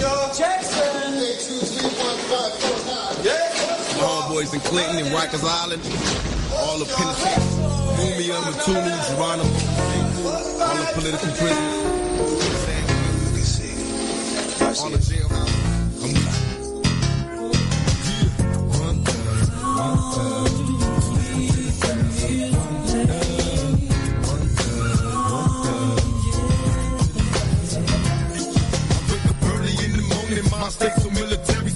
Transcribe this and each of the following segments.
Yo, Jackson. Yeah. All boys in Clinton and Rikers Island. All of Tennessee. Mumia, Mutulu, Geronimo. All the political prisoners. All the jailhouse. My stakes so military,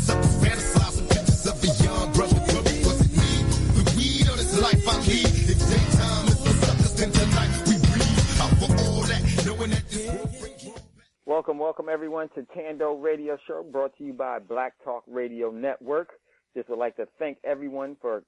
pictures of a young brother. Wasn't me. The weed of this life I lead. If daytime is the suckers, then tonight we breathe. For all that, knowing that this world Welcome, welcome everyone to Thando Radio Show brought to you by Black Talk Radio Network. Just would like to thank everyone for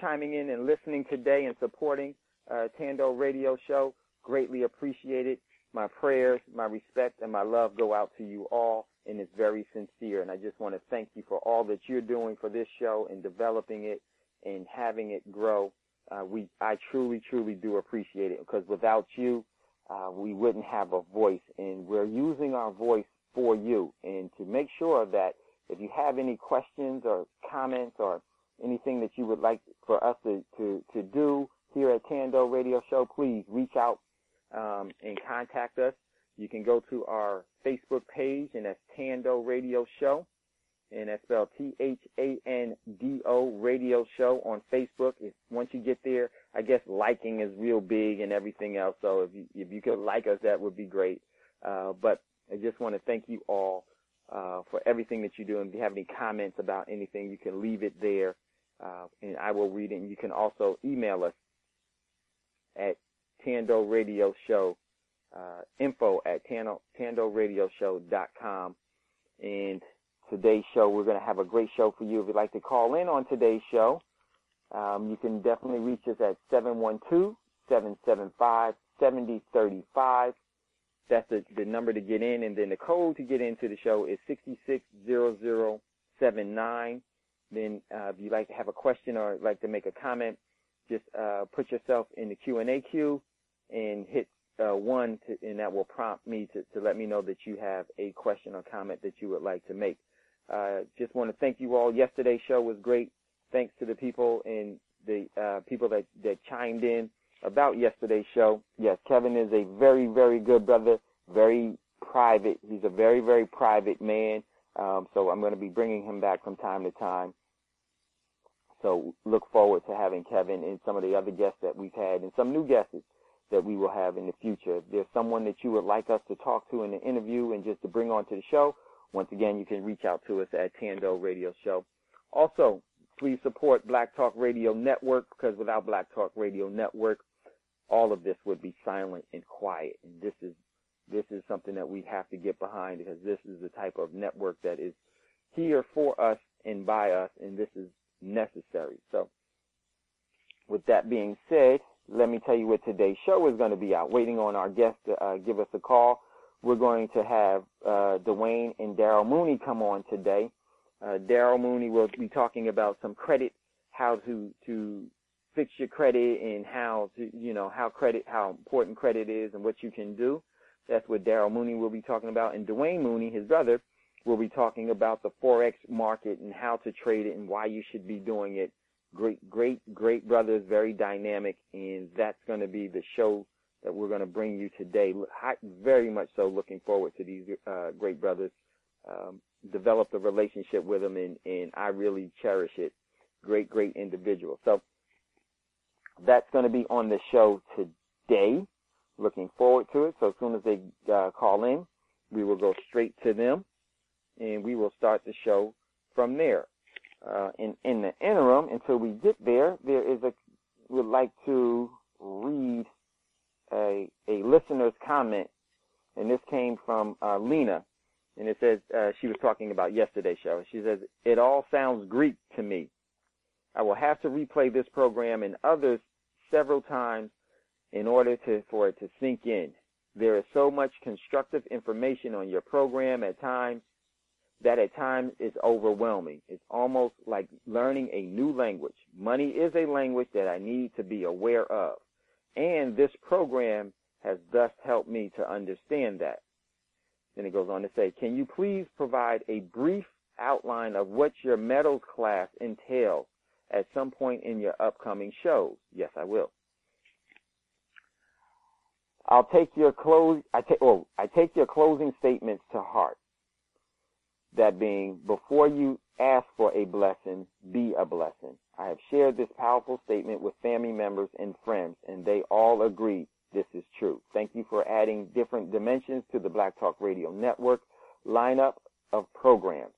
chiming in and listening today and supporting uh, Thando Radio Show. Greatly appreciated. My prayers, my respect, and my love go out to you all, and it's very sincere. And I just want to thank you for all that you're doing for this show and developing it and having it grow. Uh, we, I truly, truly do appreciate it because without you, uh, we wouldn't have a voice, and we're using our voice for you. And to make sure that if you have any questions or comments or anything that you would like for us to, to, to do here at Thando Radio Show, please reach out um, and contact us. You can go to our Facebook page, and that's Thando Radio Show, and that's spelled T-H-A-N-D-O Radio Show on Facebook. If, once you get there, I guess liking is real big and everything else. So if you, if you could like us, that would be great. Uh, but I just want to thank you all uh, for everything that you do. And if you have any comments about anything, you can leave it there, uh, and I will read it. And you can also email us at Thando Radio Show, uh, info at Thando, ThandoRadioShow.com. And today's show, we're going to have a great show for you. If you'd like to call in on today's show, um, you can definitely reach us at 712-775-7035. That's the, the number to get in. And then the code to get into the show is 660079. Then uh, if you'd like to have a question or like to make a comment, just uh, put yourself in the Q&A queue and hit uh, one, to, and that will prompt me to, to let me know that you have a question or comment that you would like to make. Uh, just want to thank you all. Yesterday's show was great. Thanks to the people and the uh, people that, that chimed in about yesterday's show. Yes, Kevin is a very, very good brother, very private. He's a very, very private man. Um, so I'm going to be bringing him back from time to time. So look forward to having Kevin and some of the other guests that we've had and some new guests that we will have in the future. If there's someone that you would like us to talk to in an interview and just to bring onto the show, once again, you can reach out to us at Thando Radio Show. Also, please support Black Talk Radio Network because without Black Talk Radio Network, all of this would be silent and quiet. And this is this is something that we have to get behind because this is the type of network that is here for us and by us, and this is necessary. So, with that being said, let me tell you what today's show is going to be out. Waiting on our guest to uh, give us a call. We're going to have uh, Dwayne and Daryl Mooney come on today. Uh, Daryl Mooney will be talking about some credit, how to to fix your credit, and how to you know how credit, how important credit is, and what you can do. That's what Daryl Mooney will be talking about, and Dwayne Mooney, his brother, will be talking about the forex market and how to trade it and why you should be doing it. Great, great, great brothers, very dynamic, and that's going to be the show that we're going to bring you today. Very much so looking forward to these uh, great brothers. Um, developed a relationship with them, and, and I really cherish it. Great, great individual. So that's going to be on the show today. Looking forward to it. So as soon as they uh, call in, we will go straight to them, and we will start the show from there. Uh, in in the interim, until we get there, there is a would like to read a a listener's comment, and this came from uh, Lena. and it says uh, she was talking about yesterday's show. She says it all sounds Greek to me. I will have to replay this program and others several times in order to for it to sink in. There is so much constructive information on your program at times that at times is overwhelming. It's almost like learning a new language. Money is a language that I need to be aware of. And this program has thus helped me to understand that. Then it goes on to say, can you please provide a brief outline of what your metals class entails at some point in your upcoming shows? Yes, I will. I'll take your close. I take. Oh, I take your closing statements to heart. That being, before you ask for a blessing, be a blessing. I have shared this powerful statement with family members and friends, and they all agree this is true. Thank you for adding different dimensions to the Black Talk Radio Network lineup of programs.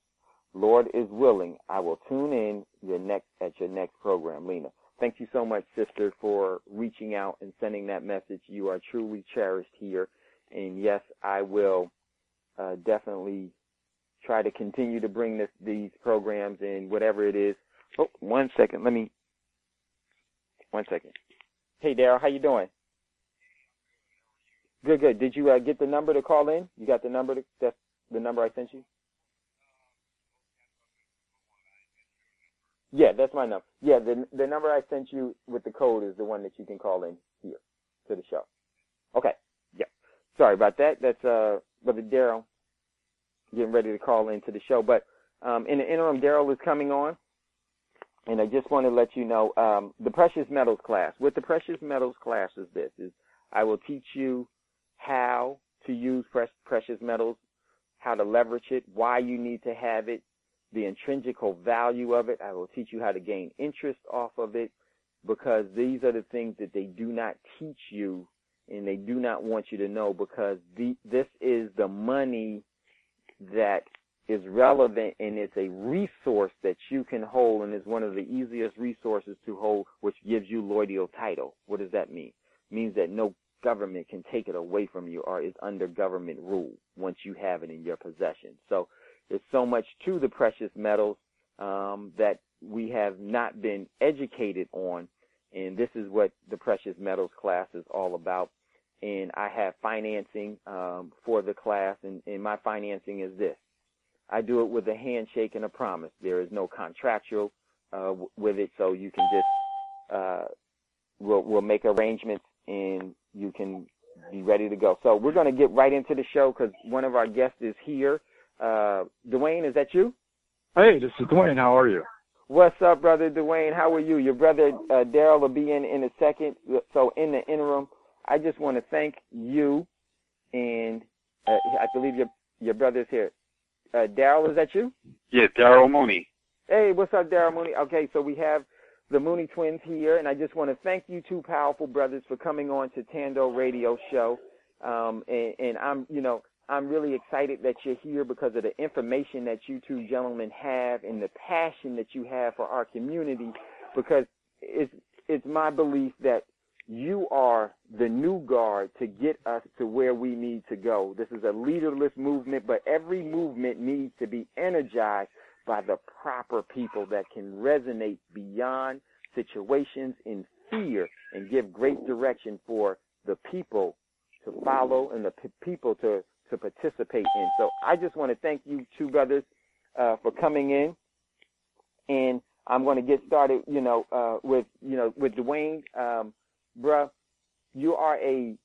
Lord is willing, I will tune in your next at your next program, Lena. Thank you so much, sister, for reaching out and sending that message. You are truly cherished here. And yes, I will uh, definitely try to continue to bring this, these programs and whatever it is. Oh, one second. Let me. One second. Hey, Daryl, how you doing? Good, good. Did you uh, get the number to call in? You got the number? To, that's the number I sent you. Yeah, that's my number. Yeah, the the number I sent you with the code is the one that you can call in here to the show. Okay. Yeah. Sorry about that. That's uh brother Daryl getting ready to call into the show. But um in the interim Daryl is coming on. And I just want to let you know, um the precious metals class. With the precious metals class is this is I will teach you how to use precious metals, how to leverage it, why you need to have it, the intrinsical value of it. I will teach you how to gain interest off of it because these are the things that they do not teach you and they do not want you to know because the, this is the money that is relevant and it's a resource that you can hold and is one of the easiest resources to hold which gives you loyal title. What does that mean? It means that no government can take it away from you or is under government rule once you have it in your possession. So there's so much to the precious metals um, that we have not been educated on, and this is what the precious metals class is all about. And I have financing um, for the class, and, and my financing is this: I do it with a handshake and a promise. There is no contractual uh, w- with it, so you can just uh, we'll, we'll make arrangements and you can be ready to go. So we're going to get right into the show because one of our guests is here. Uh, Dwayne, is that you? Hey, this is Dwayne. How are you? What's up, brother Dwayne? How are you? Your brother uh, Daryl will be in in a second. So in the interim, I just want to thank you, and uh, I believe your your brother's here. Uh, Daryl, is that you? Yeah, Daryl Mooney. Hey, what's up, Daryl Mooney? Okay, so we have the Mooney twins here, and I just want to thank you two powerful brothers for coming on to Thando Radio Show. Um, and, and I'm, you know, I'm really excited that you're here because of the information that you two gentlemen have and the passion that you have for our community. Because it's it's my belief that you are the new guard to get us to where we need to go. This is a leaderless movement, but every movement needs to be energized by the proper people that can resonate beyond situations in fear and give great direction for the people to follow and the p- people to to participate in. So I just want to thank you two brothers uh, for coming in, and I'm going to get started. You know, uh, with you know with Dwayne, um, bruh, you are a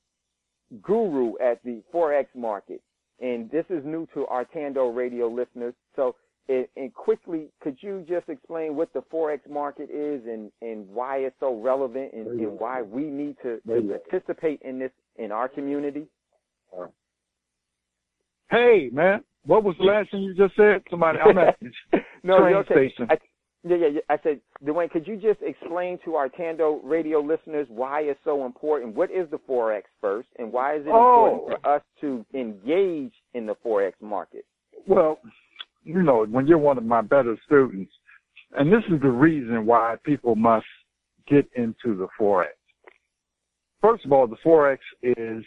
guru at the forex market, and this is new to our Thando radio listeners. So. And quickly, could you just explain what the forex market is and, and why it's so relevant and, and why we need to, to participate in this in our community? Hey, man, what was the last thing you just said? Somebody, I'm at no, train okay. station. I, yeah, yeah, yeah. I said, Dwayne, could you just explain to our Thando radio listeners why it's so important? What is the forex first, and why is it Oh. important for us to engage in the forex market? Well, you know, when you're one of my better students, and this is the reason why people must get into the Forex. First of all, the Forex is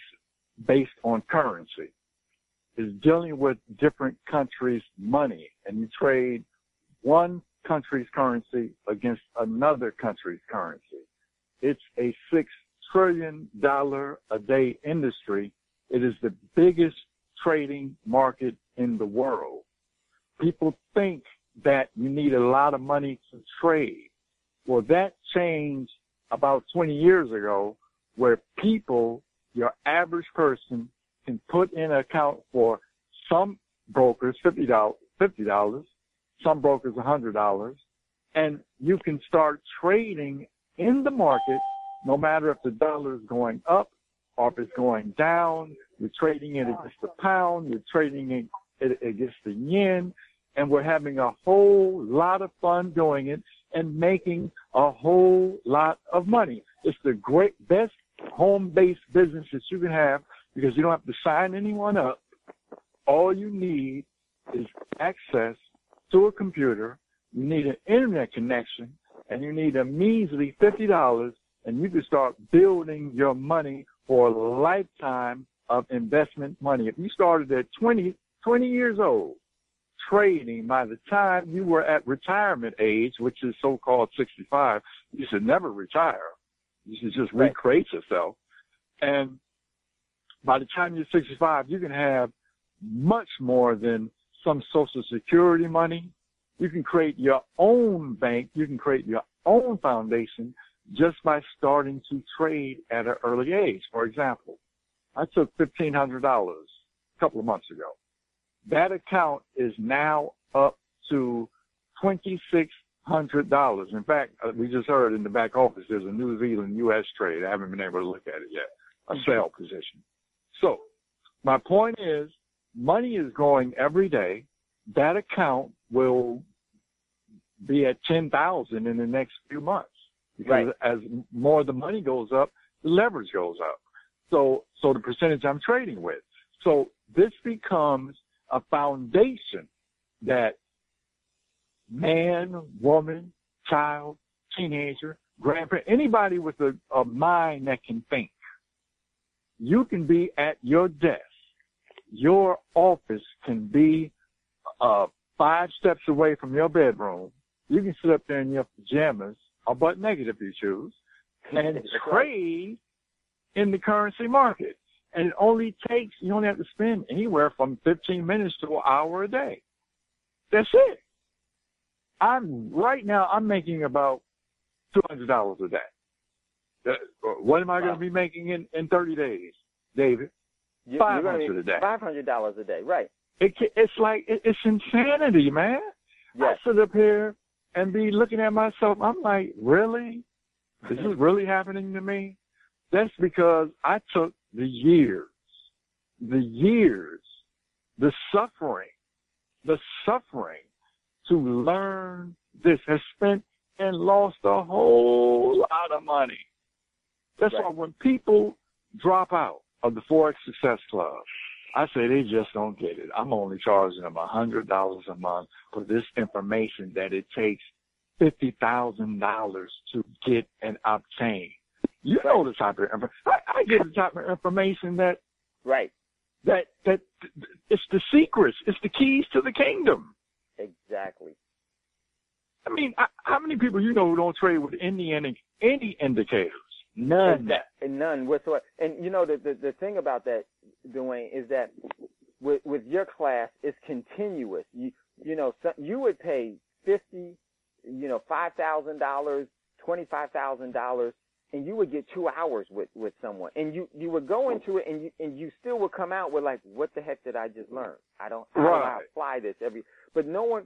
based on currency. is dealing with different countries' money and you trade one country's currency against another country's currency. It's a six trillion dollar a day industry. It is the biggest trading market in the world. People think that you need a lot of money to trade. Well, that changed about 20 years ago where people, your average person can put in an account for some brokers $50, $50, some brokers $100, and you can start trading in the market no matter if the dollar is going up or if it's going down. You're trading it against the pound, you're trading it against the yen, and we're having a whole lot of fun doing it and making a whole lot of money. It's the great best home-based business that you can have because you don't have to sign anyone up. All you need is access to a computer. You need an internet connection and you need a measly $50 and you can start building your money for a lifetime of investment money. If you started at 20, 20 years old, trading by the time you were at retirement age, which is so-called 65, you should never retire. You should just right. recreate yourself. And by the time you're 65, you can have much more than some social security money. You can create your own bank. You can create your own foundation just by starting to trade at an early age. For example, I took $1,500 a couple of months ago. That account is now up to $2,600. In fact, uh, we just heard in the back office there's a New Zealand U.S. trade. I haven't been able to look at it yet. A mm-hmm. position. So my point is money is growing every day. That account will be at 10,000 in the next few months because right. as more of the money goes up, the leverage goes up. So, so the percentage I'm trading with. So this becomes a foundation that man, woman, child, teenager, grandparent, anybody with a, a mind that can think, you can be at your desk. Your office can be uh, five steps away from your bedroom. You can sit up there in your pajamas or butt naked if you choose and trade in the currency market. And it only takes, you only have to spend anywhere from 15 minutes to an hour a day. That's it. I'm, right now, I'm making about $200 a day. Uh, what am I going to be making in, in 30 days, David? You, 500 a day. $500 a day, right. It, it's like, it, it's insanity, man. Yes. I sit up here and be looking at myself. I'm like, really? Is this really happening to me? That's because I took the years, the years, the suffering, the suffering to learn this has spent and lost a whole lot of money. That's right. why when people drop out of the Forex Success Club, I say they just don't get it. I'm only charging them a hundred dollars a month for this information that it takes fifty thousand dollars to get and obtain. You know the type of information. I, I get the type of information that right that that it's the secrets. It's the keys to the kingdom. Exactly. I mean, I, how many people you know who don't trade with any any indicators? None. And none whatsoever. And you know the, the the thing about that, Dwayne, is that with with your class, it's continuous. You you know so, you would pay fifty, you know five thousand dollars, twenty five thousand dollars and you would get two hours with with someone, and you you would go into it, and you and you still would come out with like, what the heck did I just learn? I don't how right. do I apply this every? But no one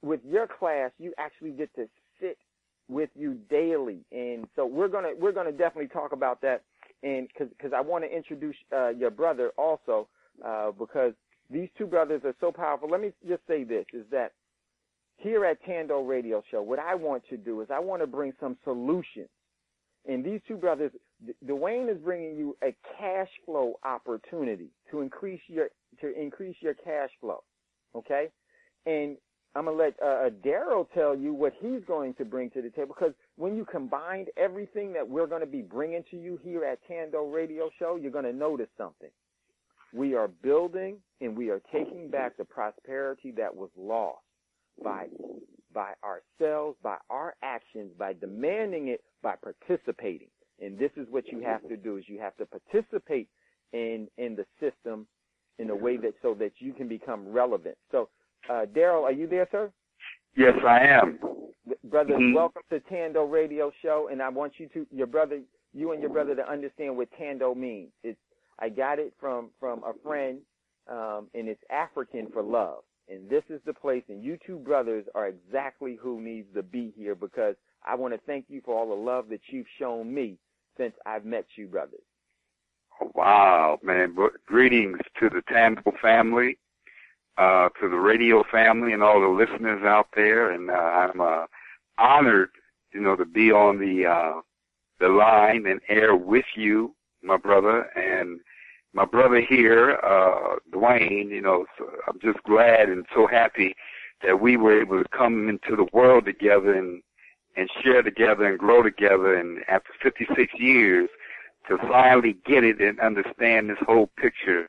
with your class, you actually get to sit with you daily, and so we're gonna we're gonna definitely talk about that, and because because I want to introduce uh, your brother also, uh, because these two brothers are so powerful. Let me just say this: is that here at Thando Radio Show, what I want to do is I want to bring some solutions and these two brothers, Dwayne is bringing you a cash flow opportunity to increase your to increase your cash flow. Okay, and I'm gonna let uh, uh Daryl tell you what he's going to bring to the table because when you combine everything that we're going to be bringing to you here at Thando Radio Show, you're going to notice something. We are building and we are taking back the prosperity that was lost by by ourselves, by our actions, by demanding it, by participating. And this is what you have to do is you have to participate in in the system in a way that so that you can become relevant. So uh, Daryl, are you there, sir? Yes, I am. Brother, Mhm. welcome to Thando Radio Show, and I want you to, your brother, you and your brother to understand what Thando means. It's, I got it from, from a friend, um, and it's African for love. And this is the place, and you two brothers are exactly who needs to be here because I want to thank you for all the love that you've shown me since I've met you brothers. Wow, man. Greetings to the Thando family, uh, to the radio family and all the listeners out there. And, uh, I'm, uh, honored, you know, to be on the, uh, the line and air with you, my brother, and my brother here, uh, Dwayne, you know, so I'm just glad and so happy that we were able to come into the world together and, and share together and grow together. And after 56 years, to finally get it and understand this whole picture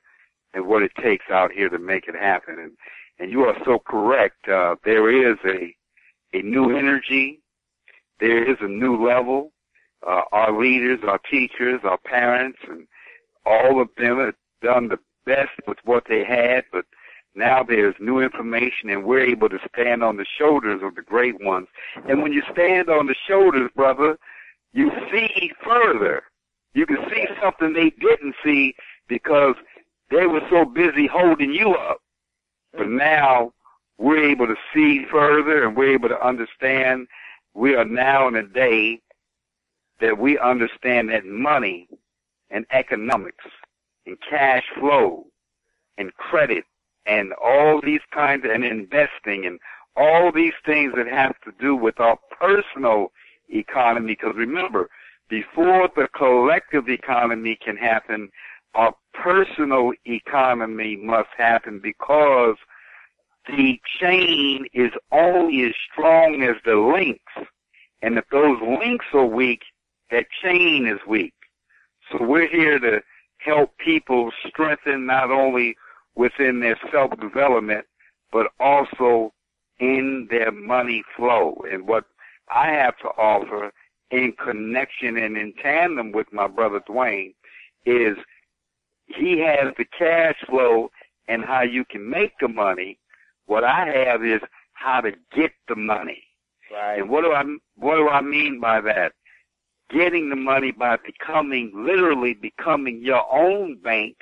and what it takes out here to make it happen. And, and you are so correct. Uh, there is a, a new energy. There is a new level. Uh, our leaders, our teachers, our parents, and all of them have done the best with what they had, but now there's new information and we're able to stand on the shoulders of the great ones. And when you stand on the shoulders, brother, you see further. You can see something they didn't see because they were so busy holding you up. But mm-hmm. now we're able to see further and we're able to understand we are now in a day that we understand that money and economics and cash flow and credit and all these kinds of, and investing and all these things that have to do with our personal economy. Because remember, before the collective economy can happen, our personal economy must happen because the chain is only as strong as the links. And if those links are weak, that chain is weak. So we're here to help people strengthen not only within their self-development, but also in their money flow. And what I have to offer in connection and in tandem with my brother Dwayne is he has the cash flow and how you can make the money. What I have is how to get the money. Right. And what do I what do I mean by that? Getting the money by becoming literally becoming your own bank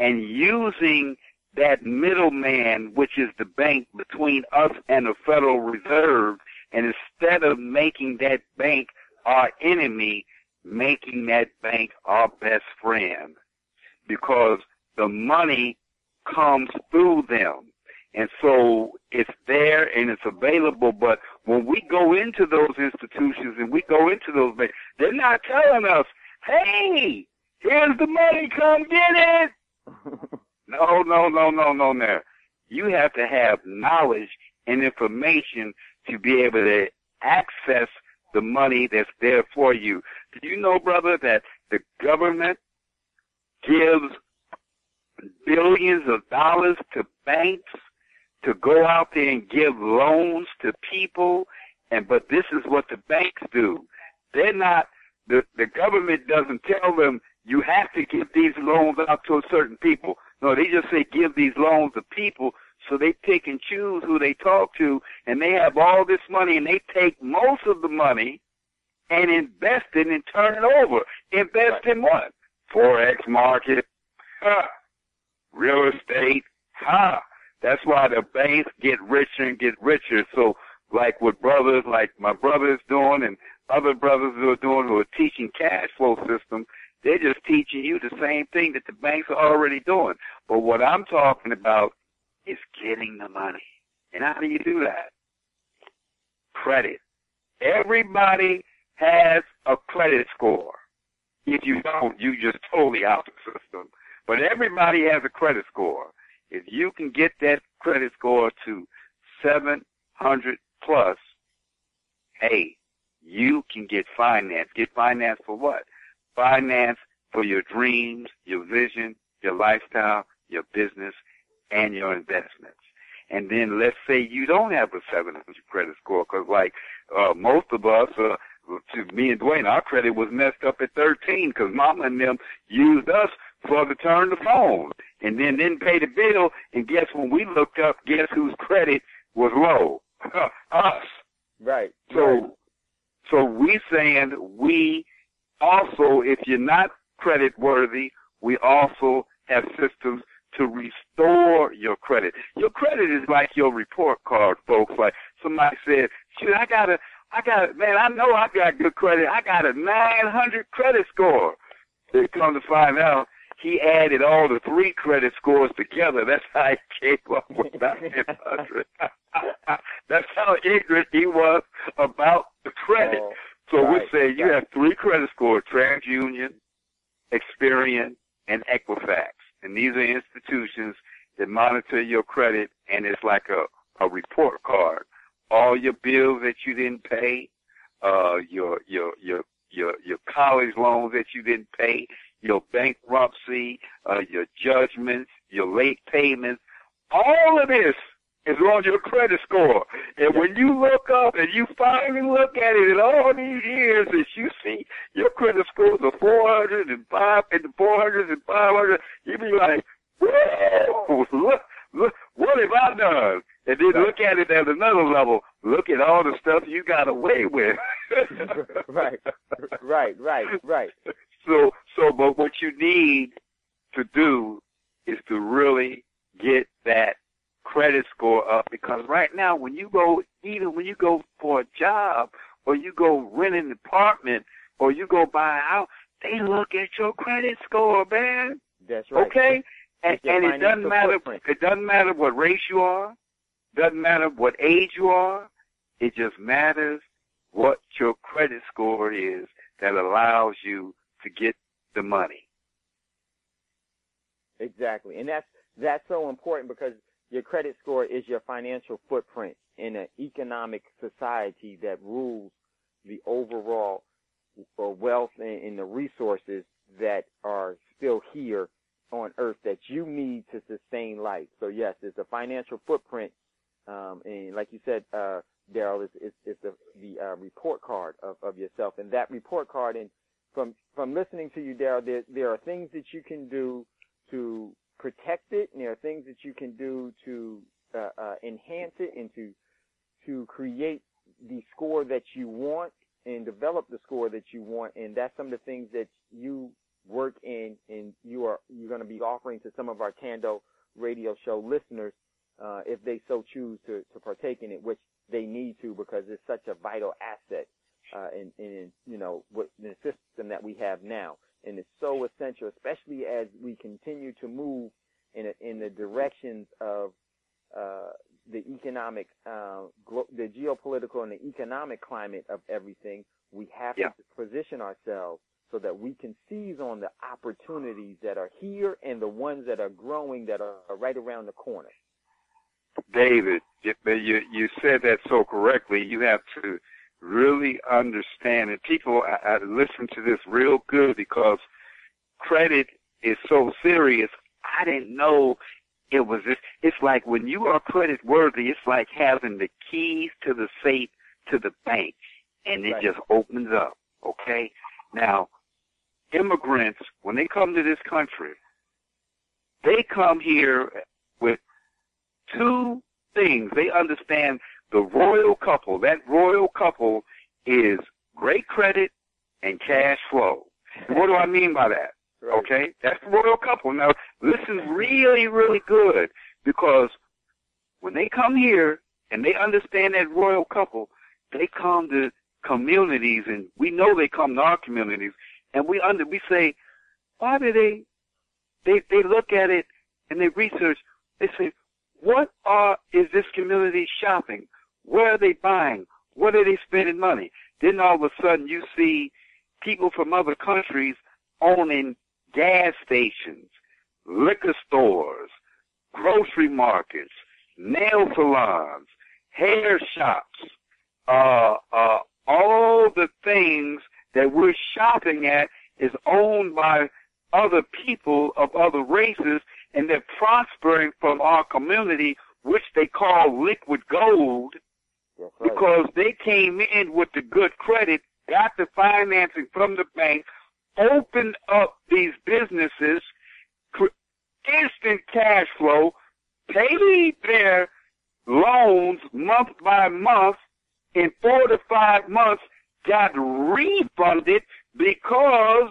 and using that middleman, which is the bank between us and the Federal Reserve, and instead of making that bank our enemy, making that bank our best friend. Because the money comes through them. And so it's there and it's available, but when we go into those institutions and we go into those banks, they're not telling us, hey, here's the money, come get it. No, no, no, no, no, no. You have to have knowledge and information to be able to access the money that's there for you. Do you know, brother, that the government gives billions of dollars to banks to go out there and give loans to people and but this is what the banks do. They're not the the government doesn't tell them you have to give these loans out to certain people. No, they just say give these loans to people so they pick and choose who they talk to and they have all this money and they take most of the money and invest it and turn it over. Invest in what? Forex market. Huh. Real estate. Huh. That's why the banks get richer and get richer. So like what brothers like my brother is doing and other brothers who are doing who are teaching cash flow systems, they're just teaching you the same thing that the banks are already doing. But what I'm talking about is getting the money. And how do you do that? Credit. Everybody has a credit score. If you don't, you just totally out the system. But everybody has a credit score. If you can get that credit score to 700 plus, hey, you can get finance. Get finance for what? Finance for your dreams, your vision, your lifestyle, your business, and your investments. And then let's say you don't have a 700 credit score, because like uh, most of us, uh, to me and Dwayne, our credit was messed up at 13 because Mama and them used us for to turn the phone, and then didn't pay the bill. And guess when we looked up, guess whose credit was low? us. Right. So, right. so we saying we also, if you're not credit worthy, we also have systems to restore your credit. Your credit is like your report card, folks. Like somebody said, shoot, I got a, I got, man, I know I got good credit. I got a 900 credit score. They come to find out he added all the three credit scores together. That's how he came up with 900. That's how ignorant he was about the credit. Oh, so right, we say you right. have three credit scores, TransUnion, Experian, and Equifax. And these are institutions that monitor your credit and it's like a, a report card. All your bills that you didn't pay, uh, your, your, your, your, your college loans that you didn't pay, your bankruptcy, uh, your judgments, your late payments, all of this is on your credit score. And when you look up and you finally look at it in all these years that you see your credit scores are 400 and 5 and the 400 and 500, you be like, whoa, look, look, what have I done? And then look at it at another level. Look at all the stuff you got away with. right, right, right, right. So, so, but what you need to do is to really get that credit score up because right now when you go, even when you go for a job or you go rent an apartment or you go buy a house, they look at your credit score, man. That's right. Okay? And, and it doesn't matter, footprint. it doesn't matter what race you are, doesn't matter what age you are, it just matters what your credit score is that allows you to get the money. Exactly. And that's that's so important because your credit score is your financial footprint in an economic society that rules the overall uh, wealth and, and the resources that are still here on earth that you need to sustain life. So yes, it's a financial footprint. Um, and like you said, uh, Daryl, is, is, is the, the uh, report card of, of yourself. And that report card, and from, from listening to you, Daryl, there, there are things that you can do to protect it, and there are things that you can do to uh, uh, enhance it and to to create the score that you want and develop the score that you want. And that's some of the things that you work in, and you are you're going to be offering to some of our Thando radio show listeners uh, if they so choose to to partake in it, which they need to because it's such a vital asset uh, in, in you know what the system that we have now and it's so essential, especially as we continue to move in a, in the directions of uh, the economic, uh, glo- the geopolitical and the economic climate of everything. We have Yeah. to position ourselves so that we can seize on the opportunities that are here and the ones that are growing that are, are right around the corner. David, you, you you said that so correctly. You have to really understand, it. people I, I listen to this real good because credit is so serious. I didn't know it was this. It's like when you are credit worthy, it's like having the keys to the safe to the bank, and it Right. just opens up. Okay, now immigrants when they come to this country, they come here with two things. They understand the royal couple. That royal couple is great credit and cash flow. And what do I mean by that? Right. Okay? That's the royal couple. Now, listen really, really good because when they come here and they understand that royal couple, they come to communities and we know they come to our communities and we under, we say, why do they, they, they look at it and they research, they say, what are, is this community shopping? Where are they buying? What are they spending money? Then all of a sudden you see people from other countries owning gas stations, liquor stores, grocery markets, nail salons, hair shops, uh, uh, all the things that we're shopping at is owned by other people of other races and they're prospering from our community, which they call liquid gold, right. because they came in with the good credit, got the financing from the bank, opened up these businesses, instant cash flow, paid their loans month by month, in four to five months, got refunded because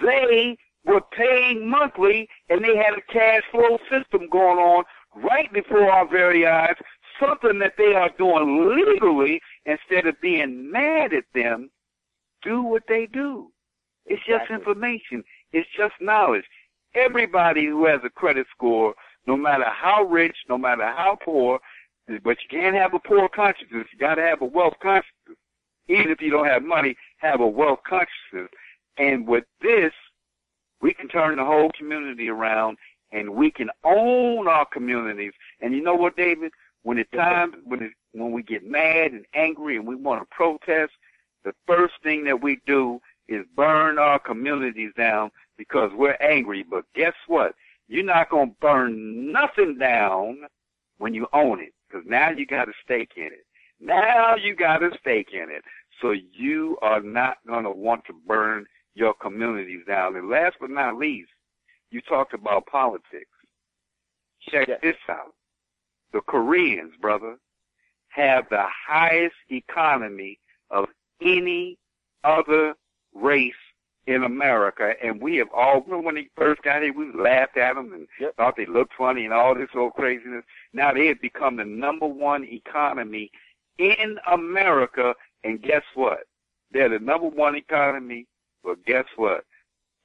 they were paying monthly and they had a cash flow system going on right before our very eyes, something that they are doing legally instead of being mad at them, do what they do. It's just Exactly. information. It's just knowledge. Everybody who has a credit score, no matter how rich, no matter how poor, but you can't have a poor consciousness. You got to have a wealth consciousness. Even if you don't have money, have a wealth consciousness. And with this, we can turn the whole community around and we can own our communities. And you know what, David? When the time, when it, when we get mad and angry and we want to protest, the first thing that we do is burn our communities down because we're angry. But guess what? You're not going to burn nothing down when you own it because now you got a stake in it. Now you got a stake in it. So you are not going to want to burn your communities down. And last but not least, you talked about politics. Check Yes. this out. The Koreans, brother, have the highest economy of any other race in America, and we have all. When they first got here, we laughed at them and Yep. thought they looked funny and all this old craziness. Now they have become the number one economy in America, and guess what? They're the number one economy, but guess what?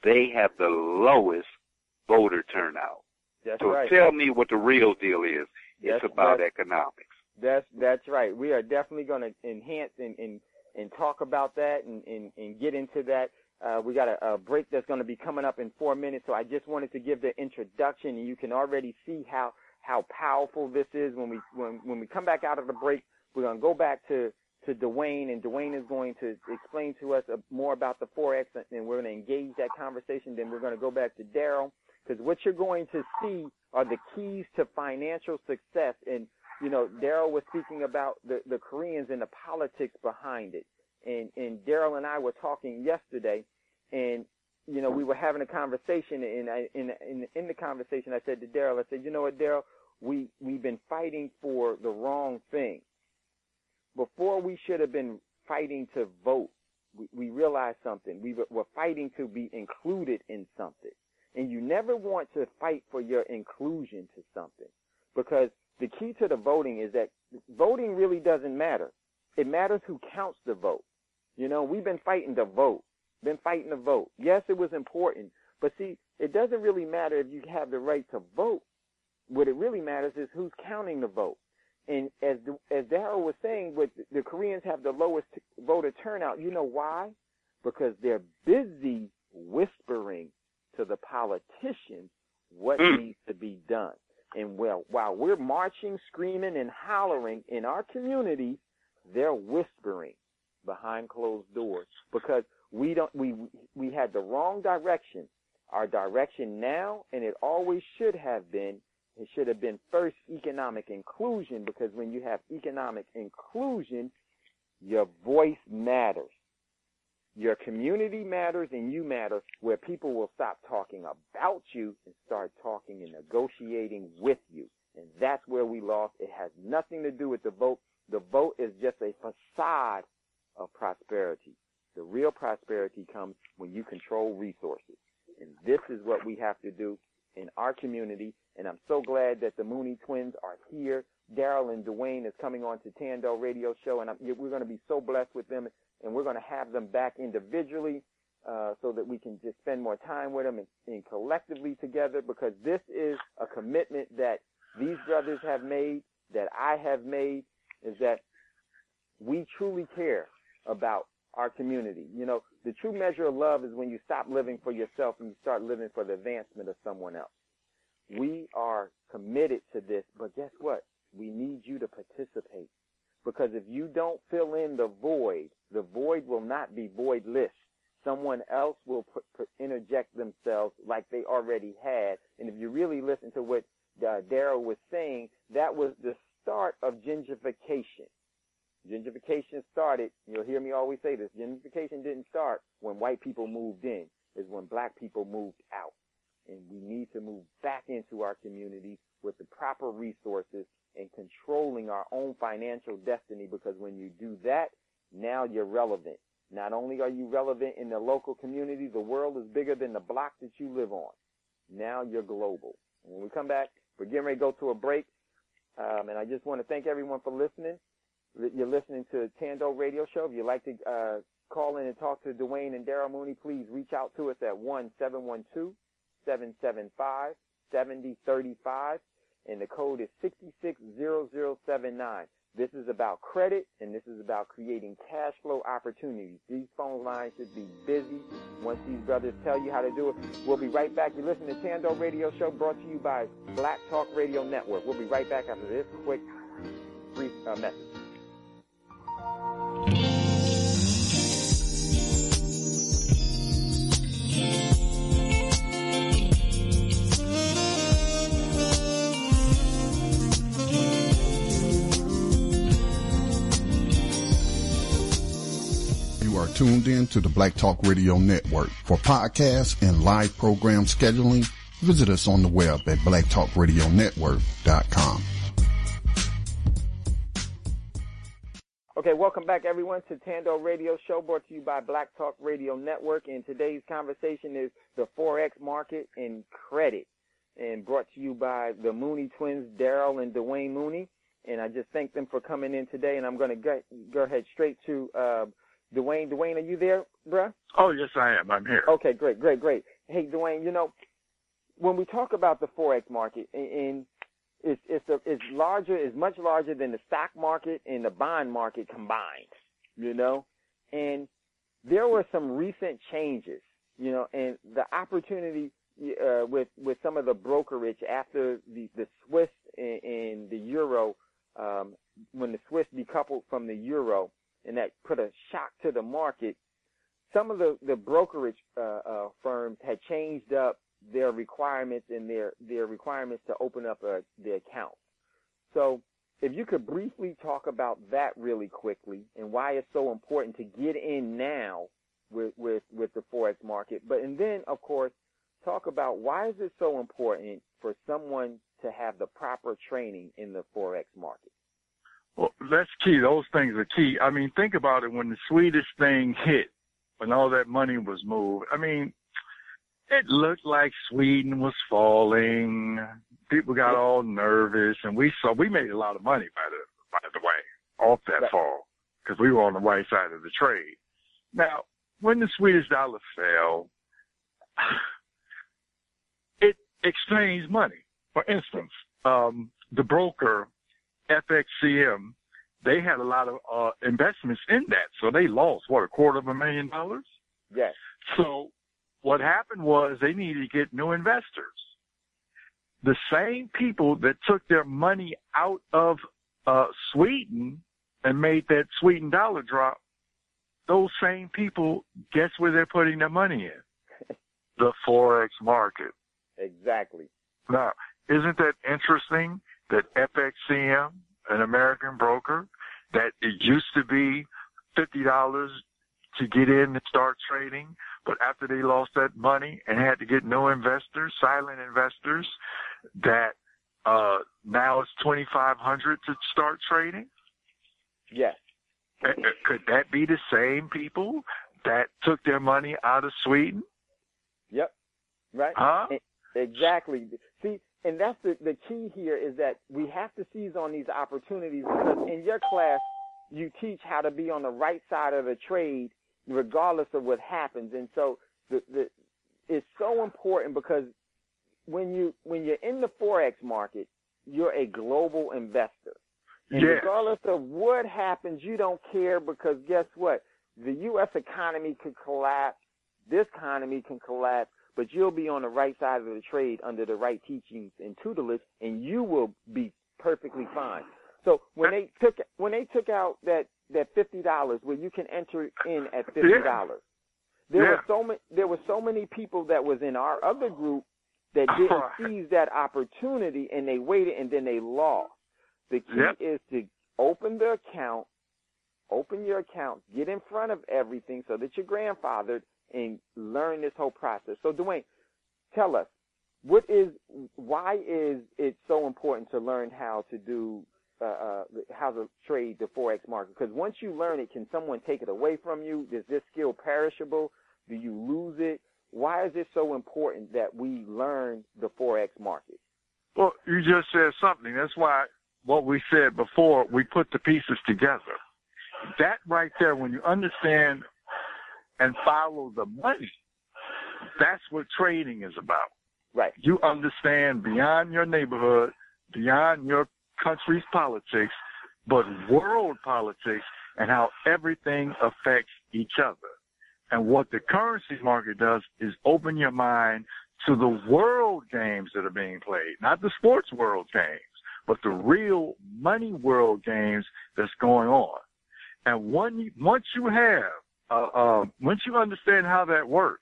They have the lowest voter turnout. That's So right. tell me what the real deal is. It's about that's- economics. That's that's right. We are definitely going to enhance and, and and talk about that and and, and get into that. Uh, we got a, a break that's going to be coming up in four minutes, so I just wanted to give the introduction, and you can already see how how powerful this is. When we when when we come back out of the break, we're going to go back to to Dwayne, and Dwayne is going to explain to us uh, more about the forex, and we're going to engage that conversation. Then we're going to go back to Daryl, because what you're going to see are the keys to financial success and you know, Daryl was speaking about the, the Koreans and the politics behind it. And, and Daryl and I were talking yesterday and, you know, we were having a conversation and I, in, in, in the conversation, I said to Daryl, I said, you know what, Daryl, we, we've been fighting for the wrong thing. Before we should have been fighting to vote, we, we realized something. We were, we're fighting to be included in something. And you never want to fight for your inclusion to something because the key to the voting is that voting really doesn't matter. It matters who counts the vote. You know, we've been fighting to vote, been fighting to vote. Yes, it was important, but see, it doesn't really matter if you have the right to vote. What it really matters is who's counting the vote. And as as Daryl was saying, what the Koreans have the lowest voter turnout. You know why? Because they're busy whispering to the politicians what Mm. needs to be done. And well, while we're marching, screaming, and hollering in our communities, they're whispering behind closed doors because we don't we we had the wrong direction. Our direction now, and it always should have been, it should have been first economic inclusion because when you have economic inclusion, your voice matters. Your community matters and you matter where people will stop talking about you and start talking and negotiating with you. And that's where we lost. It has nothing to do with the vote. The vote is just a facade of prosperity. The real prosperity comes when you control resources. And this is what we have to do in our community. And I'm so glad that the Mooney twins are here. Daryl and Dwayne is coming on to Thando Radio Show, and I'm, we're going to be so blessed with them. And we're going to have them back individually uh, so that we can just spend more time with them and, and collectively together because this is a commitment that these brothers have made, that I have made, is that we truly care about our community. You know, the true measure of love is when you stop living for yourself and you start living for the advancement of someone else. We are committed to this, but guess what? We need you to participate. Because if you don't fill in the void, the void will not be voidless. someone else will put, put, interject themselves like they already had. And if you really listen to what uh, Daryl was saying, that was the start of gentrification. Gentrification started, you'll hear me always say this, gentrification didn't start when white people moved in, it's when black people moved out. And we need to move back into our community with the proper resources and controlling our own financial destiny because when you do that, now you're relevant. Not only are you relevant in the local community, the world is bigger than the block that you live on. Now you're global. When we come back, we're getting ready to go to a break. Um, and I just want to thank everyone for listening. You're listening to Thando Radio Show. If you'd like to uh, call in and talk to Dwayne and Daryl Mooney, please reach out to us at one seven one two seven seven five seventy thirty five, and the code is 660079. This is about credit, and this is about creating cash flow opportunities. These phone lines should be busy once these brothers tell you how to do it. We'll be right back. You're listening to Thando Radio Show brought to you by Black Talk Radio Network. We'll be right back after this quick brief uh, message. Tuned in to the Black Talk Radio Network. For podcasts and live program scheduling, visit us on the web at blacktalkradionetwork.com. Okay, welcome back everyone to Thando Radio Show brought to you by Black Talk Radio Network. And today's conversation is the Forex market and credit and brought to you by the Mooney twins, Daryl and Dwayne Mooney. And I just thank them for coming in today. And I'm going to go, ahead straight to, uh, Dwayne. Dwayne, are you there, bruh? Oh, yes, I am. I'm here. Okay, great, great, great. Hey, Dwayne, you know, when we talk about the Forex market and, it's it's a, it's larger, it's much larger than the stock market and the bond market combined, you know. And there were some recent changes, you know, and the opportunity uh, with with some of the brokerage after the the Swiss and, and the euro, um, when the Swiss decoupled from the euro, and that put a shock to the market. Some of the the brokerage uh, uh, firms had changed up their requirements and their their requirements to open up uh, the account. So, if you could briefly talk about that really quickly and why it's so important to get in now with with with the forex market, but and then of course talk about why is it so important for someone to have the proper training in the forex market. Well, that's key. Those things are key. I mean, think about it. When the Swedish thing hit, when all that money was moved, I mean, it looked like Sweden was falling. People got all nervous, and we saw we made a lot of money by the by the way off that Right. fall because we were on the right side of the trade. Now, when the Swedish dollar fell, it exchanged money. For instance, um, the broker FXCM, they had a lot of uh, investments in that, so they lost what a quarter of a million dollars. Yes. So what happened was they needed to get new investors. The same people that took their money out of uh, Sweden and made that Sweden dollar drop, those same people, guess where they're putting their money in? The Forex market. Exactly. Now, isn't that interesting that FXCM, an American broker, that it used to be $50 to get in and start trading, but after they lost that money and had to get no investors, silent investors, that uh, now it's 2500 to start trading? Yes. Could that be the same people that took their money out of Sweden? Yep. Right. Huh? Exactly. See, and that's the, the key here is that we have to seize on these opportunities because in your class, you teach how to be on the right side of the trade regardless of what happens. And so the, the, it's so important because when you, when you're in the Forex market, you're a global investor. And Yes. regardless of what happens, you don't care because guess what? The U.S. economy could collapse. This economy can collapse, but you'll be on the right side of the trade under the right teachings and tutelage, and you will be perfectly fine. So when they took when they took out that that fifty dollars where you can enter in at fifty dollars, there Yeah. were so many there were so many people that was in our other group that didn't seize that opportunity and they waited and then they lost. The key Yep. is to open the account, open your account, get in front of everything so that you're grandfathered and learn this whole process. So Dwayne, tell us, what is why is it so important to learn how to do uh, uh, how to trade the forex market? Because once you learn it, can someone take it away from you? Is this skill perishable? Do you lose it? Why is it so important that we learn the forex market? Well, you just said something. That's why what we said before, we put the pieces together. That right there, when you understand and follow the money, that's what trading is about. Right. You understand beyond your neighborhood, beyond your country's politics, but world politics and how everything affects each other. And what the currency market does is open your mind to the world games that are being played, not the sports world games, but the real money world games that's going on. And one, once you have, uh, uh, once you understand how that works,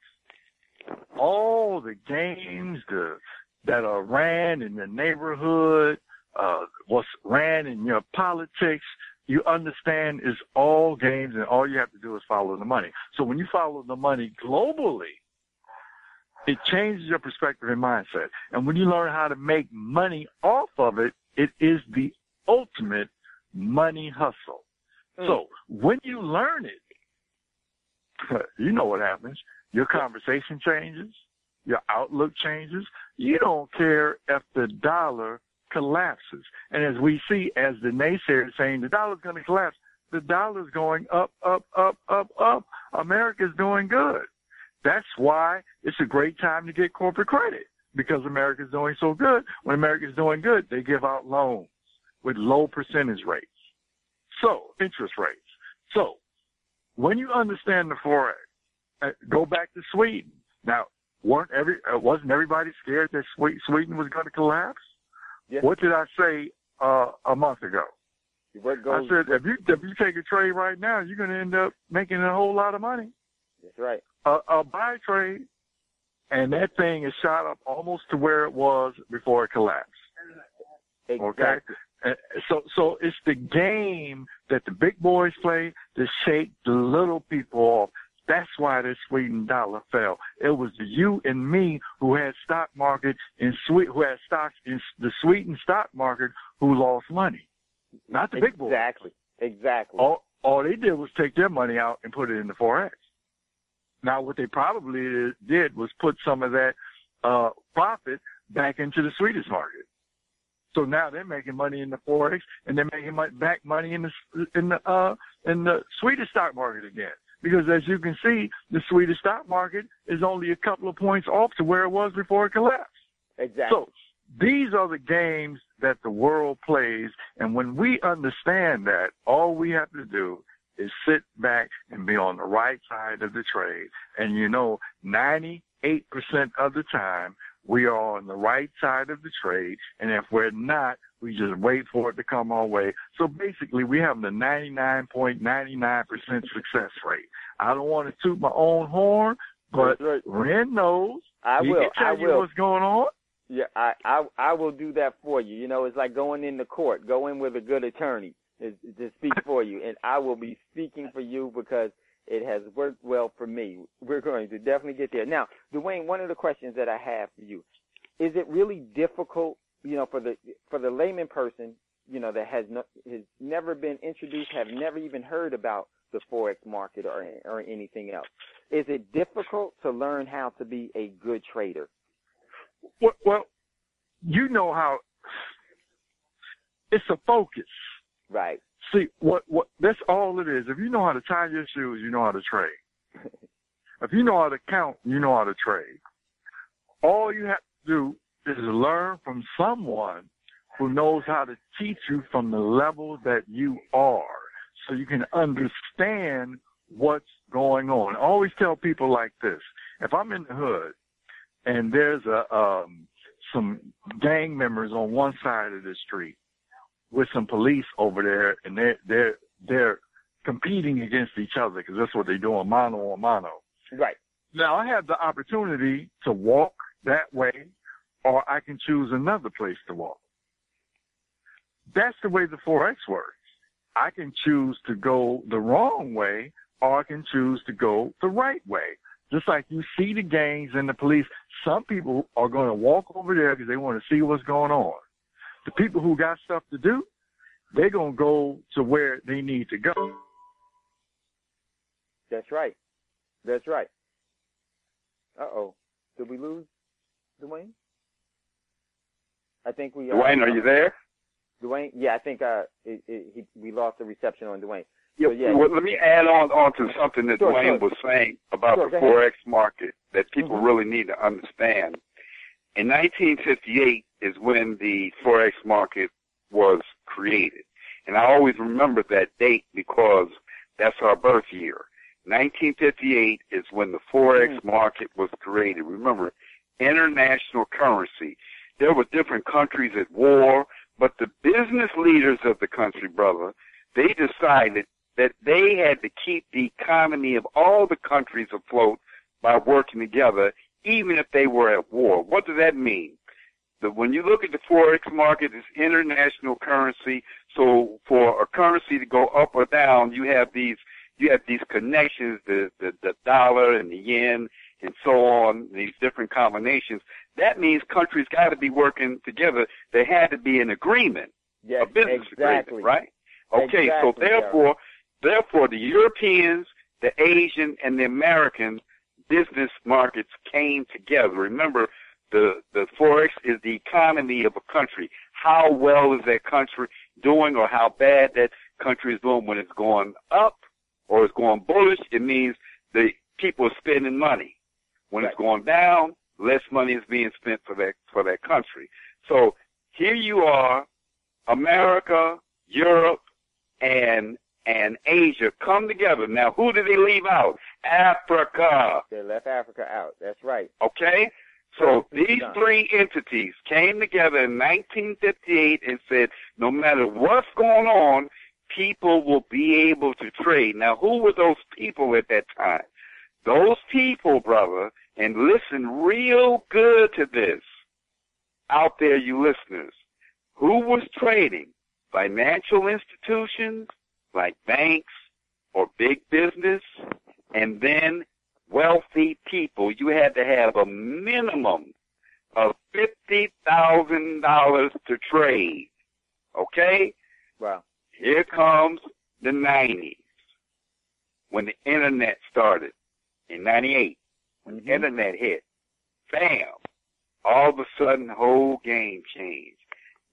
all the games the, that are ran in the neighborhood, uh, what's ran in your politics, you understand is all games and all you have to do is follow the money. So when you follow the money globally, it changes your perspective and mindset. And when you learn how to make money off of it, it is the ultimate money hustle. So when you learn it, you know what happens. Your conversation changes. Your outlook changes. You don't care if the dollar collapses. And as we see, as the naysayers saying the dollar's going to collapse, the dollar's going up, up, up, up, up. America's doing good. That's why it's a great time to get corporate credit because America's doing so good. When America's doing good, they give out loans with low percentage rates. So, interest rates. So, when you understand the forex, uh, go back to Sweden. Now, weren't every uh, wasn't everybody scared that Sweden was going to collapse? Yes. What did I say uh, a month ago? I said if you if you take a trade right now, you're going to end up making a whole lot of money. That's right. A, a buy trade, and that thing is shot up almost to where it was before it collapsed. Exactly. Uh, So, so it's the game that the big boys play to shake the little people off. That's why the Sweden dollar fell. It was you and me who had stock market in Sweden, who had stocks in the Sweden stock market who lost money. Not the big boys. Exactly. Exactly. All, all they did was take their money out and put it in the Forex. Now, what they probably did was put some of that, uh, profit back into the Swedish market. So now they're making money in the Forex and they're making money, back money in the, in the, uh, in the Swedish stock market again. Because as you can see, the Swedish stock market is only a couple of points off to where it was before it collapsed. exactly. So these are the games that the world plays. And when we understand that, all we have to do is sit back and be on the right side of the trade. And you know, 98% of the time, we are on the right side of the trade. And if we're not, we just wait for it to come our way. So basically, we have the 99.99% success rate. I don't want to toot my own horn, but right. Ren knows. I he will. can tell I you will. what's going on. Yeah, I, I I will do that for you. You know, it's like going into court. Go in with a good attorney is, to speak for you, and I will be speaking for you because it has worked well for me. We're going to definitely get there. Now, Dwayne, one of the questions that I have for you is: it really difficult, you know, for the for the layman person, you know, that has no, has never been introduced, have never even heard about the forex market or or anything else? Is it difficult to learn how to be a good trader? Well, well, you know how it's a focus. Right. See, what what that's all it is. If you know how to tie your shoes, you know how to trade. if you know how to count, you know how to trade. All you have to do is learn from someone who knows how to teach you from the level that you are, so you can understand what's going on. I always tell people like this: if I'm in the hood and there's a um, some gang members on one side of the street with some police over there, and they're they're they're competing against each other because that's what they're doing, mano a mano. Right. Now I have the opportunity to walk that way, or I can choose another place to walk. That's the way the Forex works. I can choose to go the wrong way, or I can choose to go the right way. Just like you see the gangs and the police, some people are going to walk over there because they want to see what's going on. The people who got stuff to do, they're going to go to where they need to go. That's right. That's right. Uh oh. Did we lose Dwayne? I think we. Uh, Dwayne, are you there? Dwayne? Yeah, I think uh, it, it, he, we lost the reception on Dwayne. Yeah, So, yeah. well, let me add on, on to something that Sure, Dwayne sure. was saying about Sure, the. Forex market that people Mhm. really need to understand. In 1958 is when the Forex market was created. And I always remember that date because that's our birth year. 1958 is when the Forex Mm. market was created. Remember, international currency. There were different countries at war, but the business leaders of the country, brother, they decided that they had to keep the economy of all the countries afloat by working together, even if they were at war. What does that mean? That when you look at the forex market, it's international currency. So for a currency to go up or down, you have these you have these connections, the the, the dollar and the yen and so on, these different combinations. That means countries got to be working together. There had to be an agreement Yes, a business exactly. agreement, right? Okay, so Exactly, therefore, therefore, the Europeans, the Asian, and the American business markets came together. Remember, the the forex is the economy of a country. How well is that country doing, or how bad that country is doing when it's going up or it's going bullish? It means the people are spending money. When it's going down, less money is being spent for that for that country. So here you are, America, Europe, and and Asia come together. Now, who did they leave out? Africa. They left Africa out. That's right. Okay? So these three entities came together in 1958 and said, no matter what's going on, people will be able to trade. Now, who were those people at that time? Those people, brother, and listen real good to this out there, you listeners. Who was trading? Financial institutions like banks or big business, and then wealthy people. You had to have a minimum of fifty thousand dollars to trade. Okay? Wow. Here comes the nineties when the internet started in ninety eight. When the Mhm. internet hit, bam! All of a sudden the whole game changed.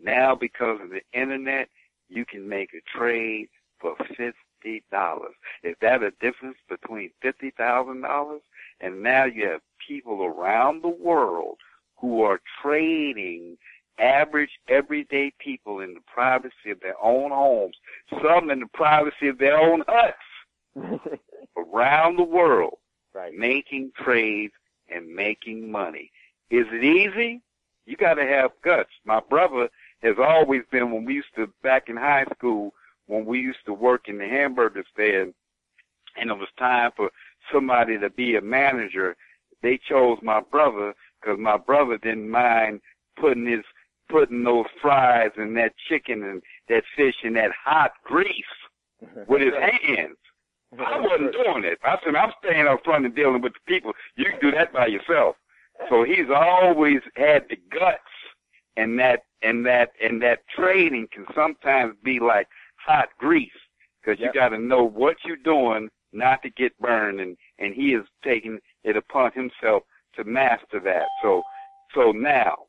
Now because of the internet, you can make a trade for fifty dollars. Is that a difference between fifty thousand dollars and now you have people around the world who are trading average everyday people in the privacy of their own homes, some in the privacy of their own huts around the world, right. making trades and making money. Is it easy? You got to have guts. My brother has always been when we used to back in high school when we used to work in the hamburger stand and it was time for somebody to be a manager. They chose my brother because my brother didn't mind putting his putting those fries and that chicken and that fish in that hot grease with his hands. I wasn't doing it. I said, I'm staying up front and dealing with the people. You can do that by yourself. So he's always had the guts and that and that and that trading can sometimes be like hot grease because Yep. you got to know what you're doing not to get burned and and he is taking it upon himself to master that. So so now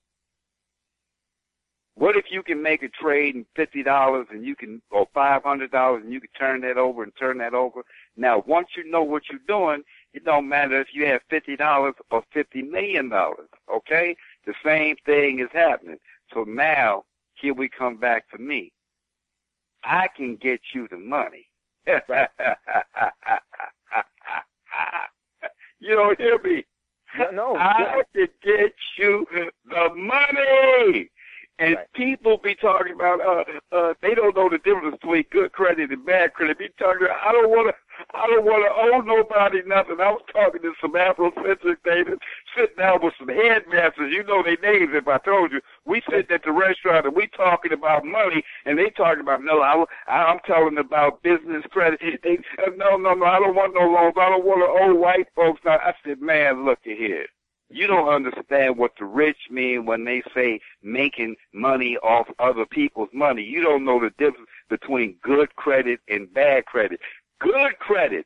what if you can make a trade in fifty dollars and you can or five hundred dollars and you can turn that over and turn that over? Now once you know what you're doing, it don't matter if you have fifty dollars or fifty million dollars. Okay? The same thing is happening. So now here we come back to me. I can get you the money. you don't hear me. No, no. I can get you the money. And Right. people be talking about uh uh they don't know the difference between good credit and bad credit. Be talking about I don't wanna I don't want to owe nobody nothing. I was talking to some Afrocentric ladies, sitting down with some headmasters. You know their names if I told you. We sitting at the restaurant and we talking about money, and they talking about, no, I, I'm telling about business credit. They, uh, no, no, no, I don't want no loans. I don't want to owe white folks. Now, I said, man, look at here. You don't understand what the rich mean when they say making money off other people's money. You don't know the difference between good credit and bad credit. Good credit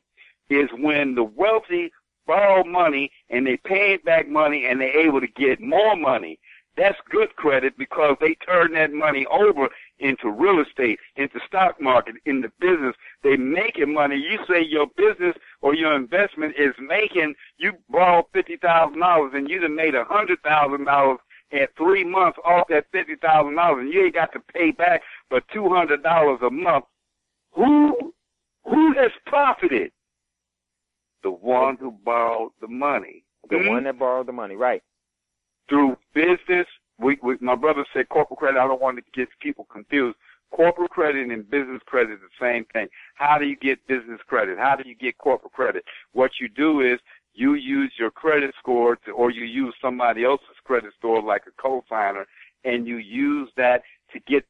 is when the wealthy borrow money and they pay back money and they're able to get more money. That's good credit because they turn that money over into real estate, into stock market, into business. They making money. You say your business or your investment is making, you borrow fifty thousand dollars and you have made a hundred thousand dollars in three months off that fifty thousand dollars and you ain't got to pay back but two hundred dollars a month. Who who has profited? The one who borrowed the money. The Hmm? one that borrowed the money, right? through business. We, we, my brother said corporate credit. I don't want to get people confused. Corporate credit and business credit is the same thing. How do you get business credit? How do you get corporate credit? What you do is you use your credit score to, or you use somebody else's credit score like a co-signer and you use that to get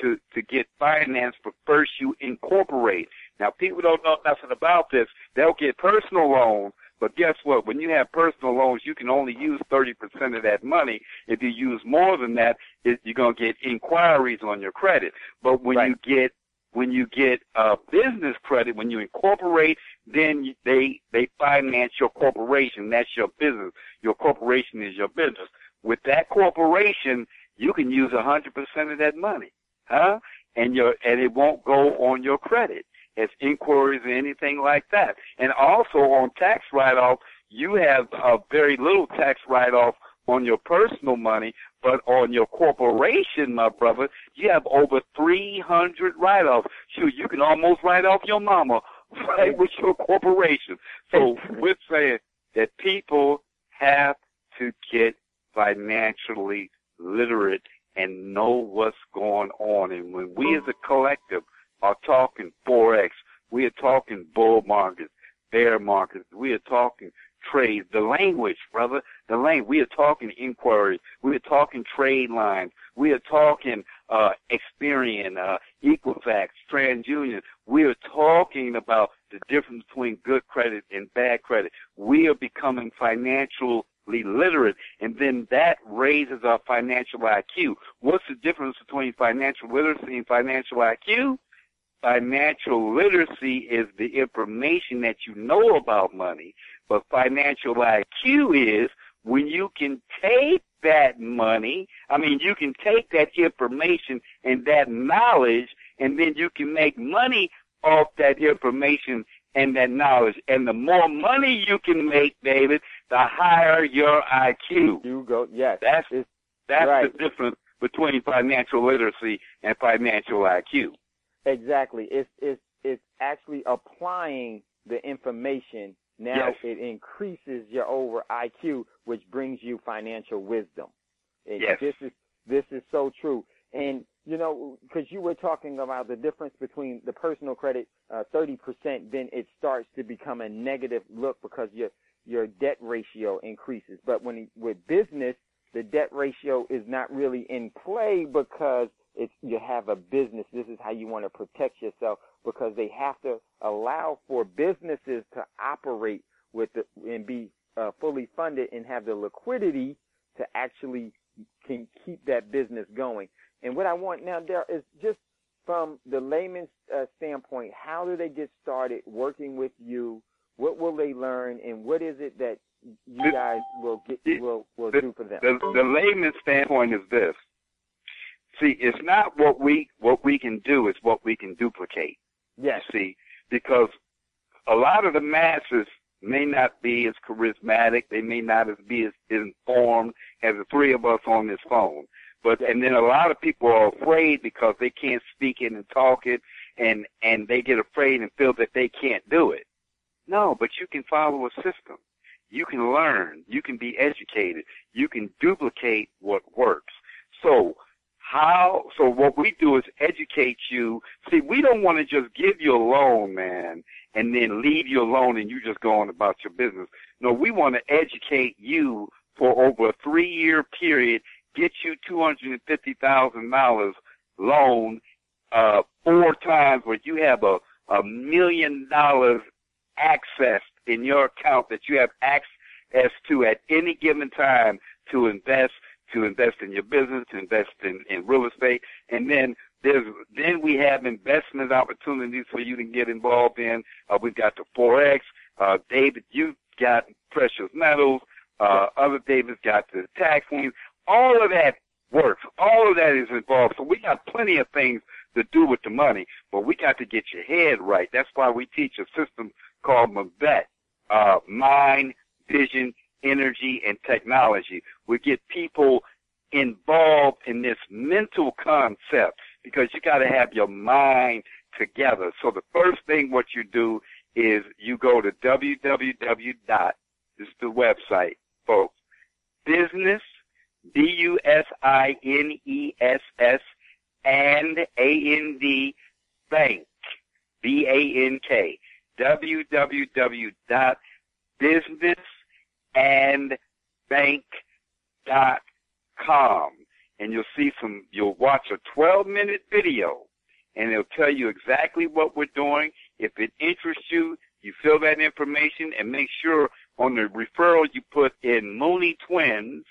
to, to get finance, but first you incorporate. Now people don't know nothing about this. They'll get personal loans, but guess what? When you have personal loans, you can only use 30% of that money. If you use more than that, it, you're going to get inquiries on your credit. But when Right. you get when you get uh, business credit, when you incorporate, then you- they they finance your corporation. That's your business. Your corporation is your business. With that corporation, you can use 100% of that money, huh? And your and it won't go on your credit as inquiries or anything like that. And also on tax write-off, you have a very little tax write-off on your personal money, but on your corporation, my brother, you have over 300 write-offs. Shoot, you can almost write off your mama right with your corporation. So we're saying that people have to get financially literate and know what's going on. And when we as a collective are talking Forex, we are talking bull markets, bear markets, we are talking trade, the language, brother, the language. We are talking inquiry. We are talking trade lines. We are talking uh, Experian, uh, Equifax, TransUnion. We are talking about the difference between good credit and bad credit. We are becoming financially literate, and then that raises our financial IQ. What's the difference between financial literacy and financial IQ? Financial literacy is the information that you know about money, but financial IQ is when you can take that money, I mean, you can take that information and that knowledge, and then you can make money off that information and that knowledge. And the more money you can make, David, the higher your IQ. You go, yes. That's that's right. the difference between financial literacy and financial IQ. Exactly. It's it's it's actually applying the information. Now Yes. it increases your over IQ, which brings you financial wisdom. And Yes. This is this is so true. And you know, because you were talking about the difference between the personal credit, uh, thirty percent, then it starts to become a negative look because your your debt ratio increases. But when with business, the debt ratio is not really in play because it's you have a business. This is how you want to protect yourself because they have to allow for businesses to operate with the, and be uh, fully funded and have the liquidity to actually can keep that business going. And what I want now there is just from the layman's uh, standpoint, how do they get started working with you? What will they learn, and what is it that you guys will get will will the- do for them? The, the layman's standpoint is this. See, it's not what we what we can do; it's what we can duplicate. yes, see, because a lot of the masses may not be as charismatic, they may not as be as informed as the three of us on this phone. But and then a lot of people are afraid because they can't speak it and talk it, and and they get afraid and feel that they can't do it. No, but you can follow a system. You can learn. You can be educated. You can duplicate what works. So how, so what we do is educate you. See, we don't want to just give you a loan, man, and then leave you alone and you just go on about your business. No, we want to educate you for over a three year period, get you $250,000 loan, uh, four times where you have a, a million dollars access in your account that you have access to at any given time to invest, to invest in your business, to invest in, in real estate, and then there's then we have investment opportunities for you to get involved in. Uh, we've got the forex. Uh, David, you've got precious metals. Uh, other David's got the tax liens. All of that works. All of that is involved. So we got plenty of things to do with the money, but we got to get your head right. That's why we teach a system called MAVET, uh, mind, vision, energy, and technology. We get people involved in this mental concept because you got to have your mind together. So the first thing what you do is you go to www. This is the website, folks. Business, B-U-S-I-N-E-S-S, and A-N-D, bank, B-A-N-K, www.businessandbank.com. And you'll see some, you'll watch a 12 minute video and it'll tell you exactly what we're doing. If it interests you, you fill that information and make sure on the referral you put in Mooney Twins,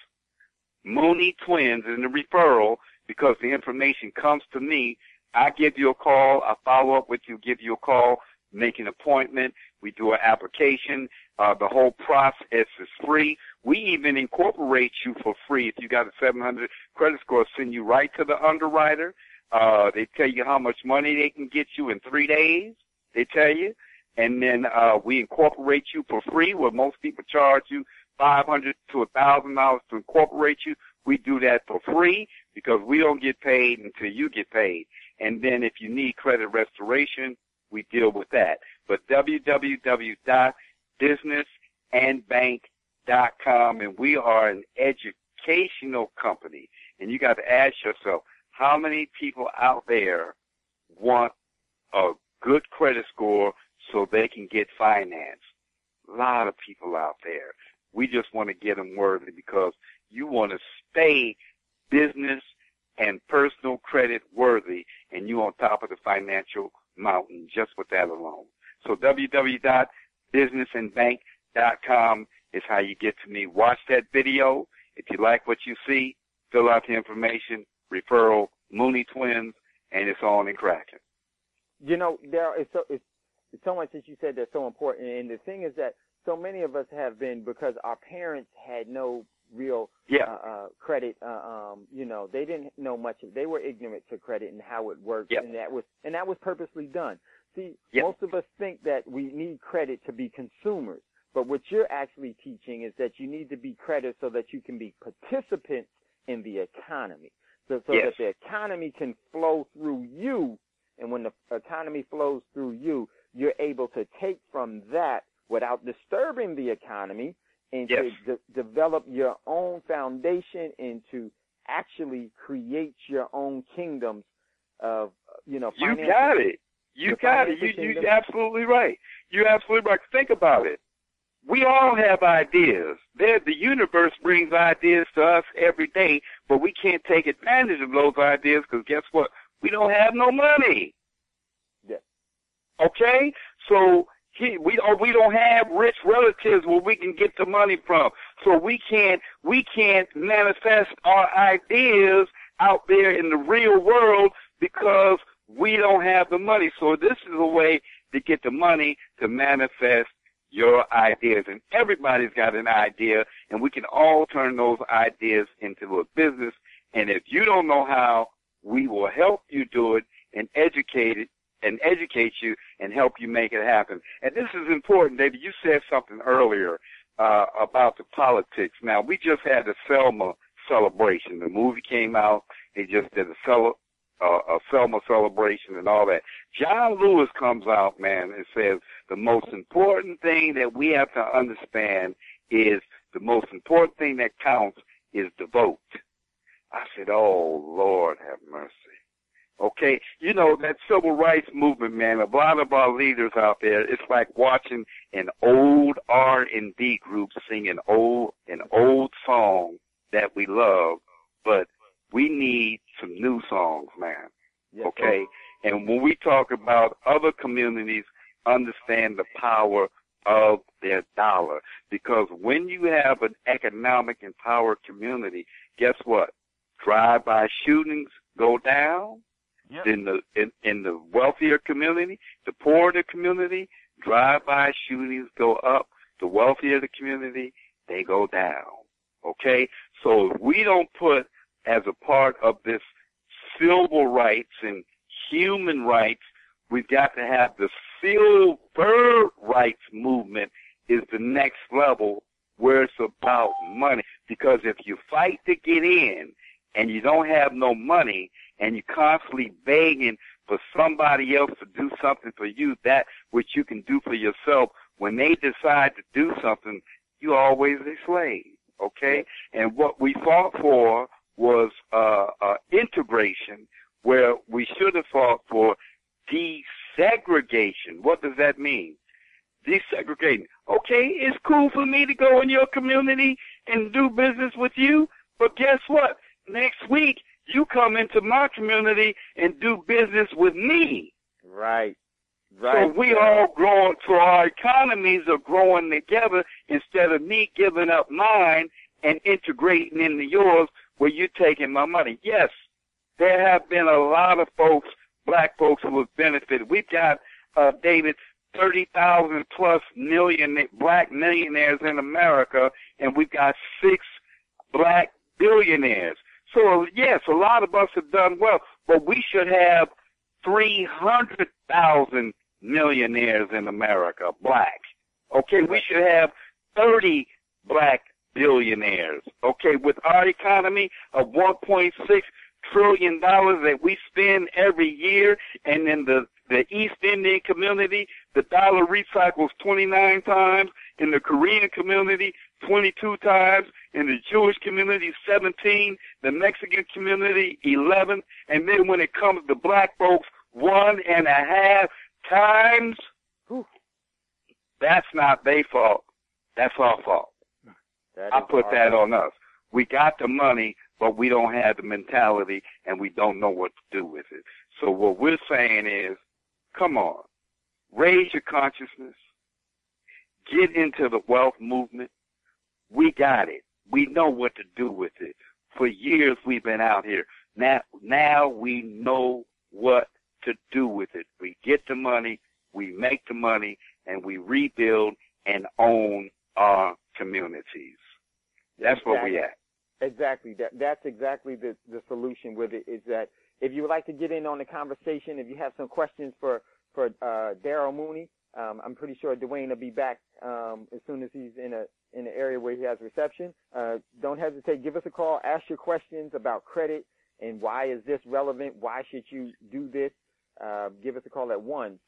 Mooney Twins in the referral because the information comes to me. I give you a call. I follow up with you, give you a call, make an appointment. We do an application. Uh, the whole process is free. We even incorporate you for free. If you got a 700 credit score, send you right to the underwriter. Uh, they tell you how much money they can get you in three days. They tell you. And then, uh, we incorporate you for free where most people charge you 500 to a thousand dollars to incorporate you. We do that for free because we don't get paid until you get paid. And then if you need credit restoration, we deal with that. But www.businessandbank.com and we are an educational company. And you got to ask yourself, how many people out there want a good credit score so they can get finance? A lot of people out there. We just want to get them worthy because you want to stay business and personal credit worthy and you on top of the financial mountain just with that alone. So www.businessandbank.com is how you get to me. Watch that video. If you like what you see, fill out the information, referral, Mooney Twins, and it's on and cracking. You know, there is so it's, it's so much that you said that's so important, and the thing is that so many of us have been because our parents had no real yeah. uh, uh, credit. Uh, um, you know, they didn't know much. Of, they were ignorant to credit and how it worked, yeah. and that was and that was purposely done. See, yeah. most of us think that we need credit to be consumers, but what you're actually teaching is that you need to be credit so that you can be participants in the economy, so, so yes. that the economy can flow through you. And when the economy flows through you, you're able to take from that without disturbing the economy and yes. to de- develop your own foundation and to actually create your own kingdoms of, you know, you got it. You got it. You, you're absolutely right. You're absolutely right. Think about it. We all have ideas. There, the universe brings ideas to us every day, but we can't take advantage of those ideas because guess what? We don't have no money. Yeah. Okay? So he, we oh, we don't have rich relatives where we can get the money from. So we can't we can't manifest our ideas out there in the real world because we don't have the money. So this is a way to get the money to manifest your ideas. And everybody's got an idea and we can all turn those ideas into a business. And if you don't know how, we will help you do it and educate it and educate you and help you make it happen. And this is important, David. You said something earlier uh, about the politics. Now, we just had the Selma celebration. The movie came out. They just did a, cel- uh, a Selma celebration and all that. John Lewis comes out, man, and says the most important thing that we have to understand is the most important thing that counts is the vote. I said, "Oh Lord, have mercy." Okay, you know that civil rights movement, man. A lot of our leaders out there, it's like watching an old R and B group sing an old an old song that we love, but we need some new songs, man. Yes, okay, and when we talk about other communities, understand the power of their dollar, because when you have an economic empowered community, guess what? Drive-by shootings go down Yep. in the in, in the wealthier community, the poorer the community, drive-by shootings go up. The wealthier the community, they go down. Okay, so if we don't put as a part of this civil rights and human rights, we've got to have the civil rights movement is the next level where it's about money. Because if you fight to get in and you don't have no money and you're constantly begging for somebody else to do something for you, that which you can do for yourself, when they decide to do something, you're always a slave. Okay? And what we fought for was uh, uh, integration, where we should have fought for desegregation. What does that mean? Desegregating. Okay, it's cool for me to go in your community and do business with you, but guess what? Next week, you come into my community and do business with me. Right. Right. So we all growing, so our economies are growing together instead of me giving up mine and integrating into yours where you're taking my money. Yes, there have been a lot of folks, black folks who have benefited. We've got, uh, David, 30,000 plus million black millionaires in America, and we've got six black billionaires. So yes, a lot of us have done well, but we should have 300,000 millionaires in America, black. Okay, we should have 30 black billionaires. Okay, with our economy of 1.6 trillion dollars that we spend every year, and in the the East Indian community, the dollar recycles 29 times. In the Korean community, 22 times. In the Jewish community, 17. The Mexican community, 11. And then when it comes to black folks, one and a half times. Whew. That's not their fault. That's our fault. That I put that on us. We got the money, but we don't have the mentality and we don't know what to do with it. So what we're saying is, come on, raise your consciousness, get into the wealth movement. We got it. We know what to do with it. For years we've been out here. Now, now we know what to do with it. We get the money, we make the money, and we rebuild and own our communities. That's where we at. Exactly. That that's exactly the the solution with it is that if you would like to get in on the conversation, if you have some questions for for uh, Daryl Mooney, um, I'm pretty sure Dwayne will be back um, as soon as he's in a in an area where he has reception. Uh, don't hesitate. Give us a call. Ask your questions about credit and why is this relevant? Why should you do this? Uh, give us a call at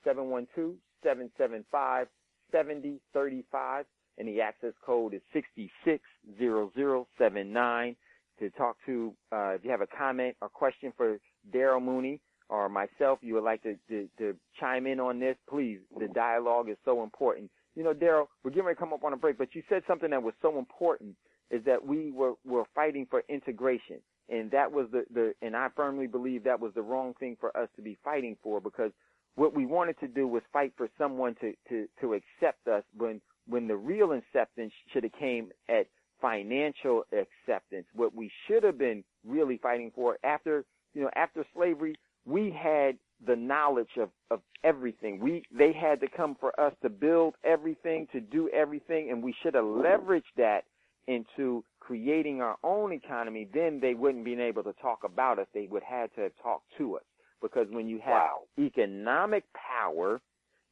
1-712-775-7035 and the access code is 660079 to talk to, uh, if you have a comment or question for Daryl Mooney or myself, you would like to, to, to chime in on this, please. The dialogue is so important. You know, Daryl, we're getting ready to come up on a break, but you said something that was so important is that we were, were fighting for integration. And that was the, the, and I firmly believe that was the wrong thing for us to be fighting for because what we wanted to do was fight for someone to, to, to accept us when, when the real acceptance should have came at financial acceptance. What we should have been really fighting for after, you know, after slavery, we had the knowledge of, of everything. We, they had to come for us to build everything, to do everything, and we should have leveraged that into creating our own economy. Then they wouldn't been able to talk about us. They would have to have talked to us. Because when you have economic power,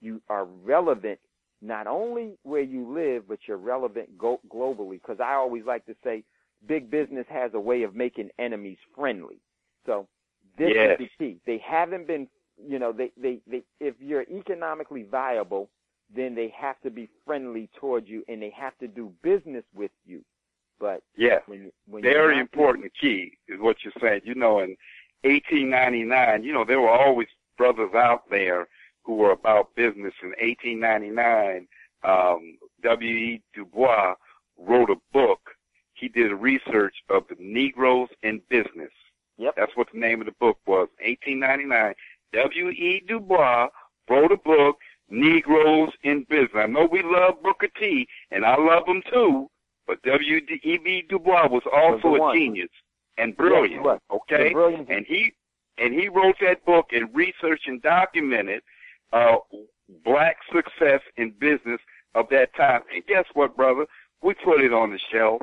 you are relevant not only where you live, but you're relevant go- globally. Because I always like to say, big business has a way of making enemies friendly. So this Yes. is the key. They haven't been, you know, they, they, they, if you're economically viable, then they have to be friendly toward you and they have to do business with you But Yeah. when when Very important key is what you're saying. You know, in 1899, you know, there were always brothers out there who were about business. In 1899, um, W.E. Du Bois wrote a book. He did a research of the Negroes in business. Yep. That's what the name of the book was. 1899. W.E. Du Bois wrote a book, Negroes in Business. I know we love Booker T, and I love him too, but W.E.B. Du Bois was also the a one. genius and Yes, brilliant. was. okay, The brilliant- and he and he wrote that book and researched and documented uh, black success in business of that time. And guess what, brother? We put it on the shelf.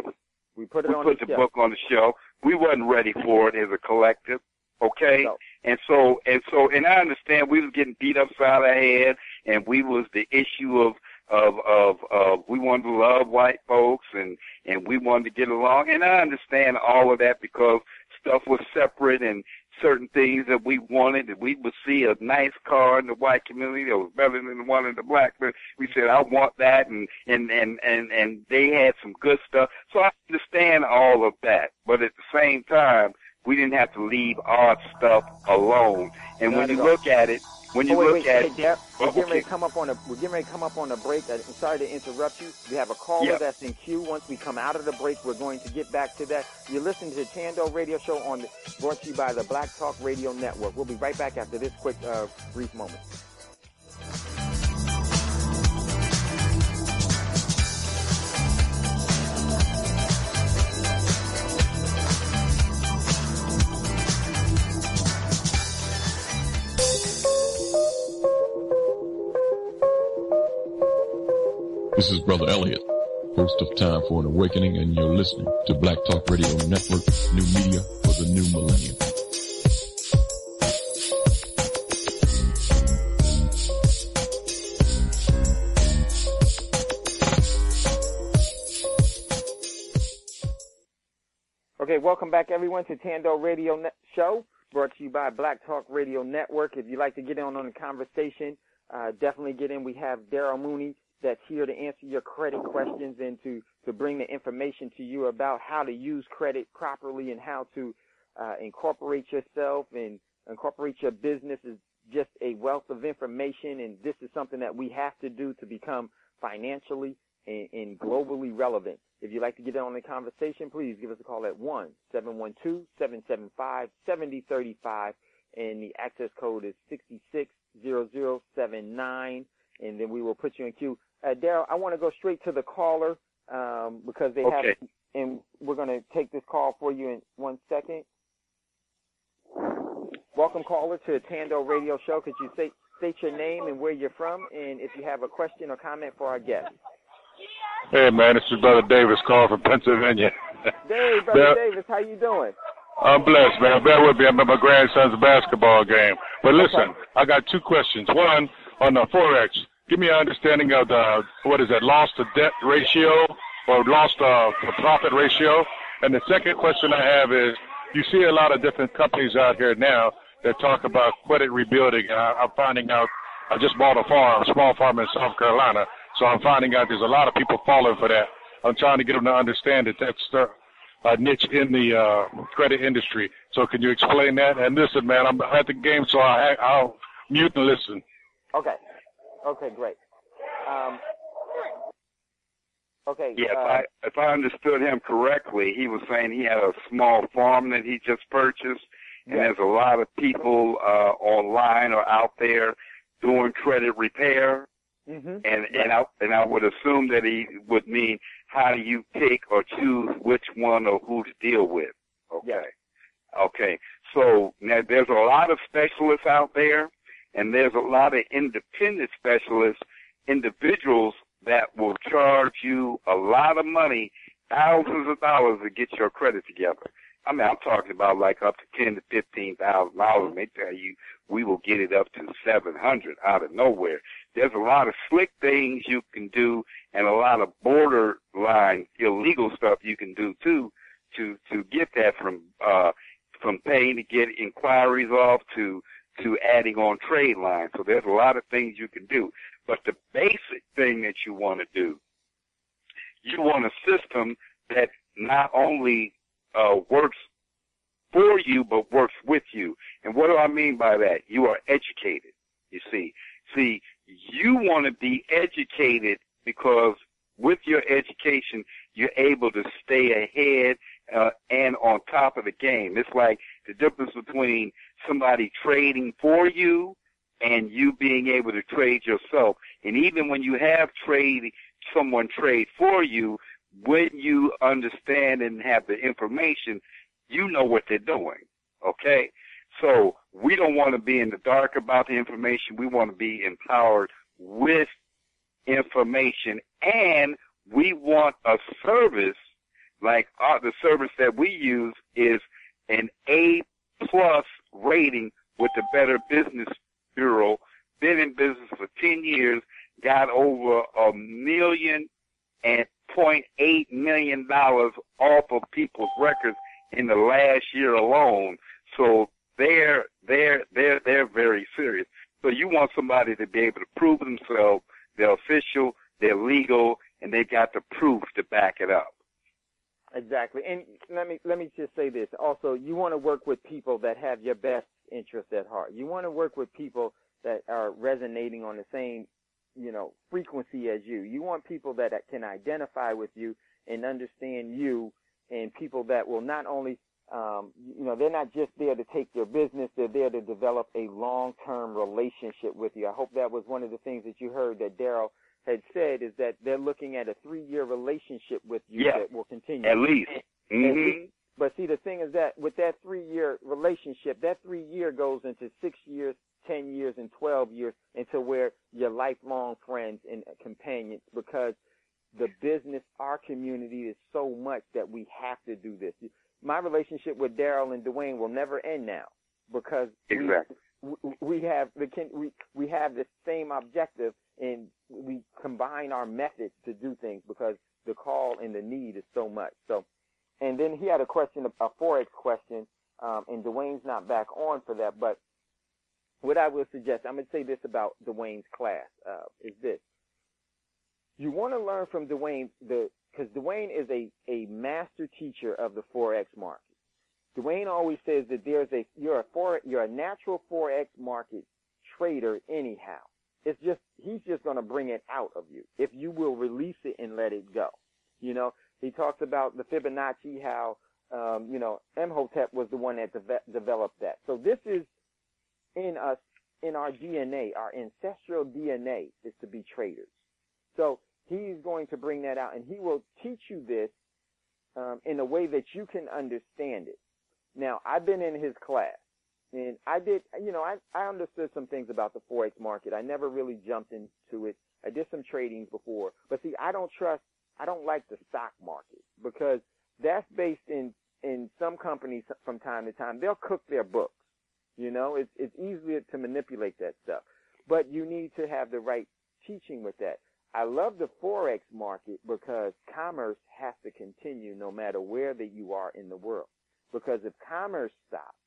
We put it We on put the, the book on the shelf. We wasn't ready for it as a collective. Okay? No. And so and so and I understand we was getting beat upside our head and we was the issue of of of of we wanted to love white folks and and we wanted to get along and I understand all of that because stuff was separate and certain things that we wanted that we would see a nice car in the white community that was better than the one in the black but we said I want that and and and and and they had some good stuff. So I understand all of that but at the same time we didn't have to leave our stuff alone and when you all. look at it when you oh, wait, look wait, at hey, Derek, we're Oh, getting ready to come up on a we're getting ready to come up on a break. I'm sorry to interrupt you. We have a caller Yeah. that's in queue. Once we come out of the break, we're going to get back to that. You're listening to the Thando Radio Show on brought to you by the Black Talk Radio Network. We'll be right back after this quick uh, brief moment. This is Brother Elliot, host of Time for an Awakening, and you're listening to Black Talk Radio Network, new media for the new millennium. Okay, welcome back everyone to Thando Radio Net Show, brought to you by Black Talk Radio Network. If you'd like to get in on the conversation, uh, definitely get in. We have Daryl Mooney that's here to answer your credit questions and to, to bring the information to you about how to use credit properly and how to uh, incorporate yourself and incorporate your business is just a wealth of information and this is something that we have to do to become financially and, and globally relevant. If you'd like to get in on the conversation, please give us a call at 1-712-775-7035 and the access code is 660079 and then we will put you in queue. Uh, Daryl, I want to go straight to the caller um, because they Okay. have, and we're going to take this call for you in one second. Welcome, caller, to the Thando Radio Show. Could you state, state your name and where you're from, and if you have a question or comment for our guest? Hey man, this is Brother Davis calling from Pennsylvania. Dave, brother Bear- Davis, how you doing? I'm blessed, man. Bear with me. I'm at my grandson's basketball game. But listen, I got two questions. One on the forex. Give me an understanding of the what is that loss to debt ratio or loss to, to profit ratio. And the second question I have is, you see a lot of different companies out here now that talk about credit rebuilding. And I, I'm finding out. I just bought a farm, a small farm in South Carolina. So I'm finding out there's a lot of people falling for that. I'm trying to get them to understand that that's the niche in the uh, credit industry. So can you explain that? And listen, man, I'm at the game, so I, I'll mute and listen. Okay. Okay, great. Um, okay. Yeah, if uh, I if I understood him correctly, he was saying he had a small farm that he just purchased, and Yeah. there's a lot of people uh, online or out there doing credit repair, mhm. and and I and I would assume that he would mean how do you pick or choose which one or who to deal with? Okay, Yeah. okay. So now there's a lot of specialists out there, and there's a lot of independent specialists, individuals that will charge you a lot of money, thousands of dollars to get your credit together. I mean, I'm talking about like up to ten to fifteen thousand dollars. They tell you we will get it up to seven hundred out of nowhere. There's a lot of slick things you can do, and a lot of borderline illegal stuff you can do too, to to get that from uh from paying to get inquiries off to to adding on trade lines. So there's a lot of things you can do. But the basic thing that you want to do, you want a system that not only uh, works for you, but works with you. And what do I mean by that? You are educated. You see, see, you want to be educated because with your education, you're able to stay ahead uh, and on top of the game. It's like the difference between somebody trading for you and you being able to trade yourself. And even when you have trade someone trade for you, when you understand and have the information, you know what they're doing. Okay? So we don't want to be in the dark about the information. We want to be empowered with information and we want a service like uh, the service that we use is an A plus rating with the Better Business Bureau. Been in business for 10 years, got over a million and point eight million dollars off of people's records in the last year alone. So they're they're they're they're very serious. So you want somebody to be able to prove themselves. They're official, they're legal, and they got the proof to back it up. Exactly. And let me let me just say this. Also, you want to work with people that have your best interest at heart. You want to work with people that are resonating on the same, you know, frequency as you. You want people that can identify with you and understand you and people that will not only um, you know, they're not just there to take your business, they're there to develop a long-term relationship with you. I hope that was one of the things that you heard that Daryl had said is that they're looking at a three-year relationship with you Yeah. that will continue. At least. Hmm see- But see, the thing is that with that three-year relationship, that three-year goes into six years, ten years, and twelve years into where you're lifelong friends and companions because the business, our community is so much that we have to do this. My relationship with Daryl and Dwayne will never end now because Exactly. we, we have the kin- we we have the same objective and we combine our methods to do things because the call and the need is so much. So, and then he had a question, a forex question, um, and Dwayne's not back on for that. But what I would suggest, I'm going to say this about Dwayne's class uh, is this: you want to learn from Dwayne the because Dwayne is a a master teacher of the forex market. Dwayne always says that there's a you're a you're a natural forex market trader anyhow. It's just he's just going to bring it out of you if you will release it and let it go. You know, he talks about the Fibonacci, how um, you know Imhotep was the one that deve- developed that. So this is in us, in our DNA, our ancestral DNA is to be traders. So he's going to bring that out, and he will teach you this um, in a way that you can understand it. Now, I've been in his class, and I did, you know, I, I understood some things about the forex market. I never really jumped into it. I did some trading before, but see, I don't trust, I don't like the stock market because that's based in in some companies from time to time. They'll cook their books. You know, it's it's easier to manipulate that stuff, but you need to have the right teaching with that. I love the forex market because commerce has to continue no matter where that you are in the world. Because if commerce stops,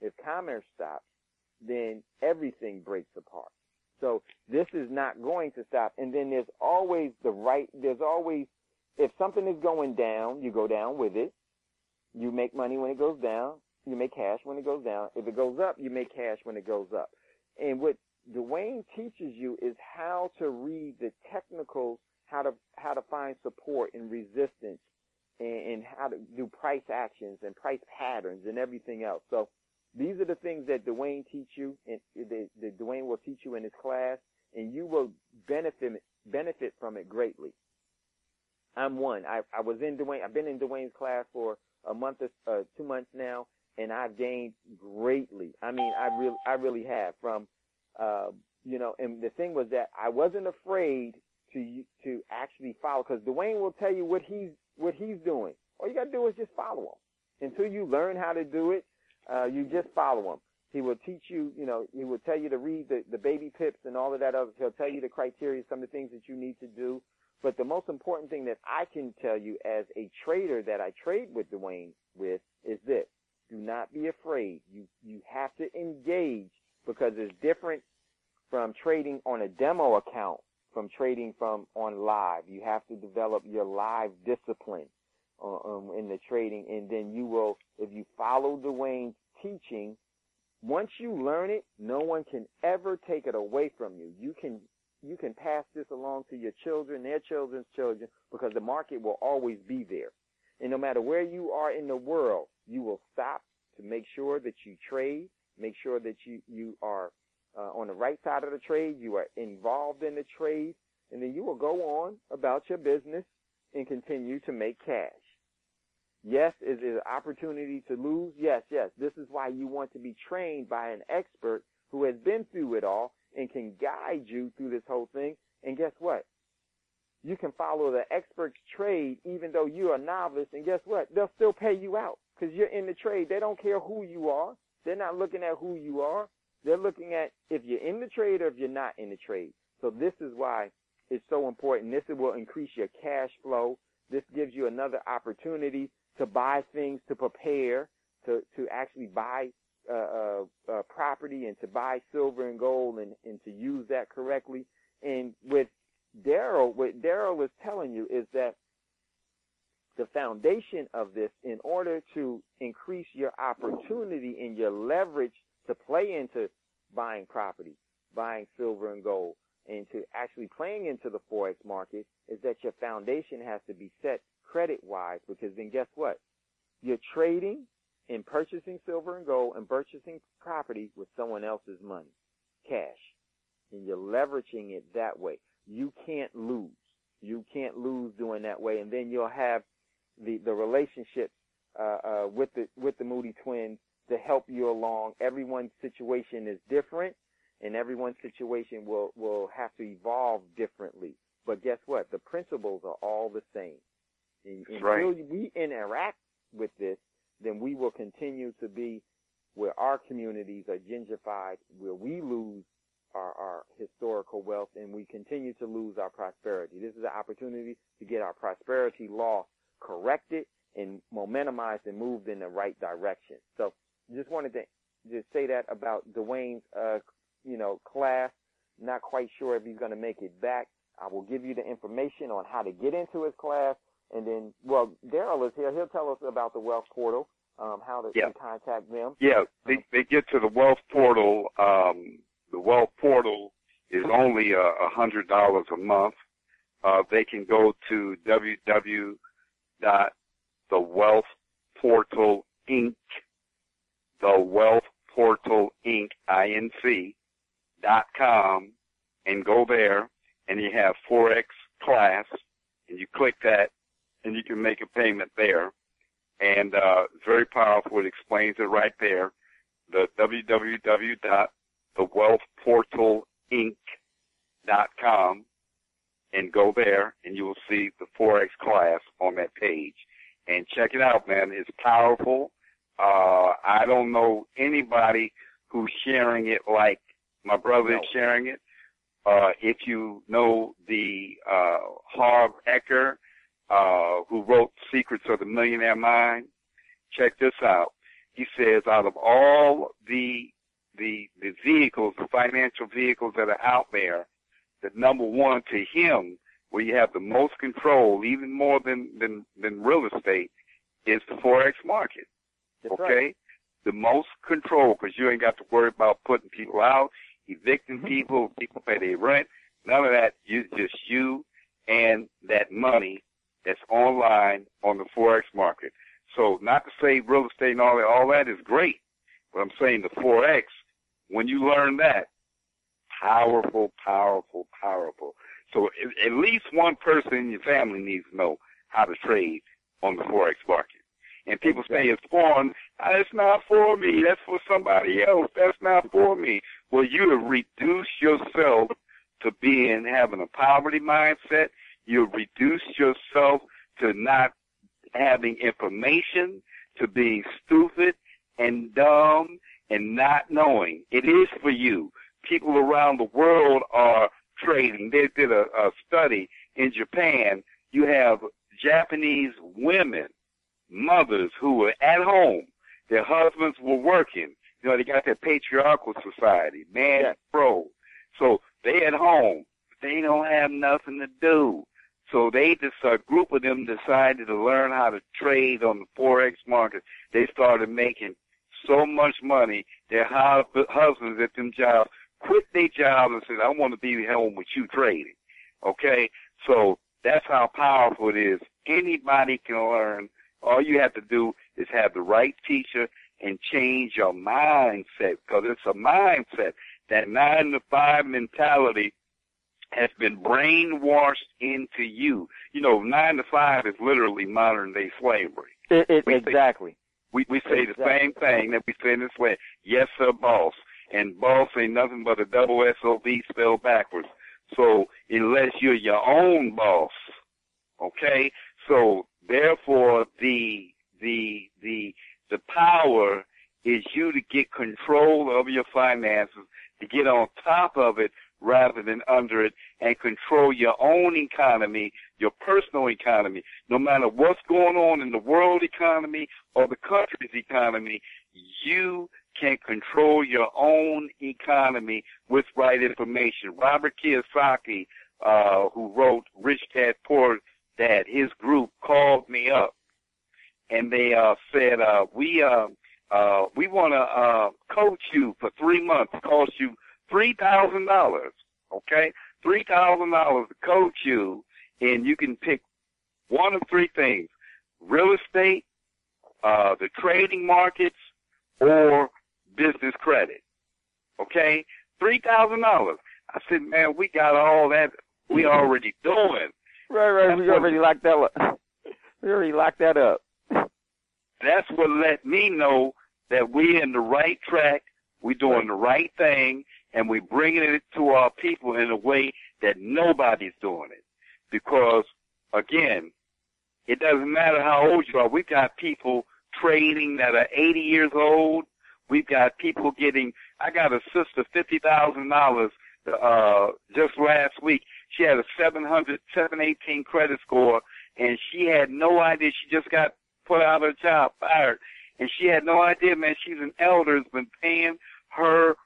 if commerce stops, then everything breaks apart. So this is not going to stop. And then there's always the right, there's always, if something is going down, you go down with it. You make money when it goes down. You make cash when it goes down. If it goes up, you make cash when it goes up. And what Dwayne teaches you is how to read the technicals, how to, how to find support and resistance and, and how to do price actions and price patterns and everything else. So these are the things that Dwayne teach you and that, Dwayne will teach you in his class and you will benefit, benefit from it greatly. I'm one. I, I was in Dwayne, I've been in Dwayne's class for a month or uh, two months now and I've gained greatly. I mean, I really, I really have from, uh, you know, and the thing was that I wasn't afraid to, to actually follow because Dwayne will tell you what he's, what he's doing. All you gotta do is just follow him. Until you learn how to do it, uh, you just follow him. He will teach you, you know, he will tell you to read the, the BabyPips and all of that other. He'll tell you the criteria, some of the things that you need to do. But the most important thing that I can tell you as a trader that I trade with Dwayne with is this. Do not be afraid. You, you have to engage because it's different from trading on a demo account from trading from on live. You have to develop your live discipline. Uh, um, in the trading, and then you will, if you follow Dwayne's teaching, once you learn it, no one can ever take it away from you. You can you can pass this along to your children, their children's children, because the market will always be there. And no matter where you are in the world, you will stop to make sure that you trade, make sure that you, you are uh, on the right side of the trade, you are involved in the trade, and then you will go on about your business and continue to make cash. Yes, is it an opportunity to lose? Yes, yes. This is why you want to be trained by an expert who has been through it all and can guide you through this whole thing. And guess what? You can follow the expert's trade even though you're a novice. And guess what? They'll still pay you out because you're in the trade. They don't care who you are. They're not looking at who you are. They're looking at if you're in the trade or if you're not in the trade. So this is why it's so important. This will increase your cash flow. This gives you another opportunity to buy things to prepare, to, to actually buy uh, uh, uh, property and to buy silver and gold and, and to use that correctly. And with Daryl, what Daryl is telling you is that the foundation of this, in order to increase your opportunity and your leverage to play into buying property, buying silver and gold, and to actually playing into the forex market, is that your foundation has to be set credit wise. Because then, guess what? You're trading and purchasing silver and gold and purchasing property with someone else's money, cash. And you're leveraging it that way. You can't lose. You can't lose doing that way. And then you'll have the, the relationship, uh, uh, with the, with the Mooney twins to help you along. Everyone's situation is different and everyone's situation will, will have to evolve differently. But guess what? The principles are all the same. And, until right. we interact with this, then we will continue to be where our communities are gentrified, where we lose our, our historical wealth and we continue to lose our prosperity. This is an opportunity to get our prosperity law corrected and momentumized and moved in the right direction. So just wanted to just say that about Dwayne's, uh, you know, class. Not quite sure if he's going to make it back. I will give you the information on how to get into his class. And then, well, Daryl is here. He'll tell us about the Wealth Portal, um, how to, Yeah. contact them. Yeah, they they get to the Wealth Portal. Um, the Wealth Portal is only a a hundred dollars a month. Uh, they can go to www dot the Wealth Portal Inc. The Wealth Portal Inc. Inc. dot com and go there and you have forex class and you click that and you can make a payment there and uh, it's very powerful. It explains it right there. The www.thewealthportalinc.com and go there and you will see the Forex class on that page. And check it out, man. It's powerful. Uh, I don't know anybody who's sharing it like my brother is sharing it. Uh, if you know the, uh, Harv Eker, uh, who wrote Secrets of the Millionaire Mind, check this out. He says out of all the, the, the vehicles, the financial vehicles that are out there, the number one to him, where you have the most control, even more than, than, than real estate, is the Forex market. That's okay? right. The most control, because you ain't got to worry about putting people out, evicting people, people pay their rent, none of that. You, just you and that money that's online on the Forex market. So not to say real estate and all that, all that is great. But I'm saying the Forex, when you learn that, powerful, powerful, powerful. So at, least one person in your family needs to know how to trade on the Forex market. And people say it's foreign. "Ah, It's not for me. That's for somebody else. That's not for me. Well, you have reduced yourself to being having a poverty mindset. You've reduced yourself to not having information, to being stupid and dumb and not knowing. It is for you. People around the world are trading. They did a, a study in Japan. You have Japanese women, mothers who were at home. Their husbands were working. You know, they got that patriarchal society, man pro. So they at home. They don't have nothing to do. So they just a group of them decided to learn how to trade on the forex market. They started making so much money. Their husbands at them jobs quit their job and said, "I want to be home with you trading." Okay, so that's how powerful it is. Anybody can learn. All you have to do is have the right teacher and change your mindset because it's a mindset. That nine to five mentality has been brainwashed into you. You know, nine to five is literally modern day slavery. It, it, We exactly. We we say the same thing that we say in this way. Yes, sir, boss. And boss ain't nothing but a double S O B spelled backwards. So unless you're your own boss, okay. So therefore, the the the the power is you to get control of your finances, to get on top of it rather than under it, and control your own economy, your personal economy. No matter what's going on in the world economy or the country's economy, you can control your own economy with right information. Robert Kiyosaki, uh, who wrote Rich Dad Poor Dad, his group called me up and they uh, said, uh, we uh, uh, we want to uh, coach you for three months. It costs you three thousand dollars. Okay, three thousand dollars to coach you, and you can pick one of three things: real estate, uh, the trading markets, or business credit. Okay, three thousand dollars. I said, man, we got all that. We already doing. Right, right. That's we already locked that up. We already locked that up. that's what let me know that we're in the right track, we're doing the right thing, and we're bringing it to our people in a way that nobody's doing it. Because, again, it doesn't matter how old you are. We've got people trading that are 80 years old. We've got people getting, I got a sister, $50,000, uh, just last week. She had a 700, 718 credit score, and she had no idea. She just got put out of her job, fired. And she had no idea, man. She's an elder, has been paying her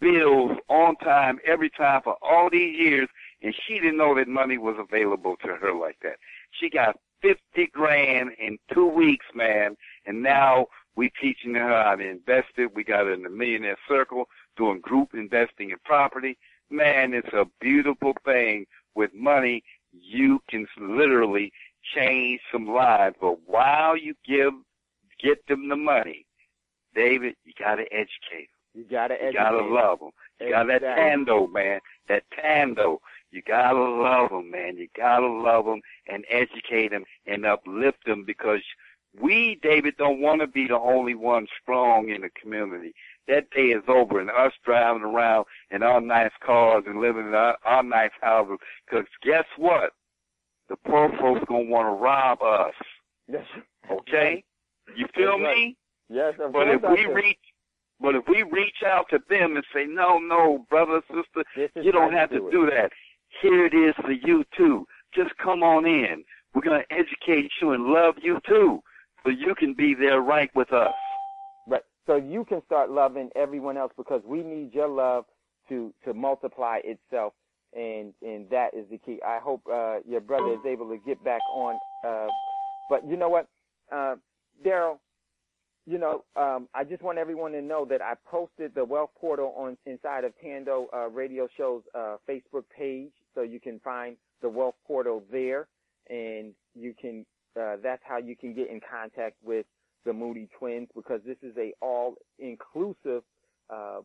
bills on time, every time for all these years, and she didn't know that money was available to her like that. She got 50 grand in two weeks, man, and now we teaching her how to invest it. We got her in the millionaire circle, doing group investing in property. Man, it's a beautiful thing. With money, you can literally change some lives. But while you give, get them the money, David, you gotta educate You gotta them. You gotta love them. You got that thando, man. That thando. You gotta love them, man. You gotta love them and educate them and uplift them because we, David, don't want to be the only one strong in the community. That day is over and us driving around in our nice cars and living in our, our nice houses. Cause guess what? The poor folks gonna want to rob us. Yes. Okay? You feel right. me? Yes, of But if we reach, but if we reach out to them and say, no, no, brother, sister, you don't have to do do that. Here it is for you too. Just come on in. We're gonna educate you and love you too, so you can be there right with us. Right. So you can start loving everyone else because we need your love to to multiply itself, and and that is the key. I hope uh, your brother is able to get back on. Uh, but you know what, uh, Daryl, you know, um, I just want everyone to know that I posted the Wealth Portal on inside of Thando uh, Radio Show's uh, Facebook page, so you can find the Wealth Portal there, and you can. Uh, that's how you can get in contact with the Mooney Twins because this is a all inclusive. Uh,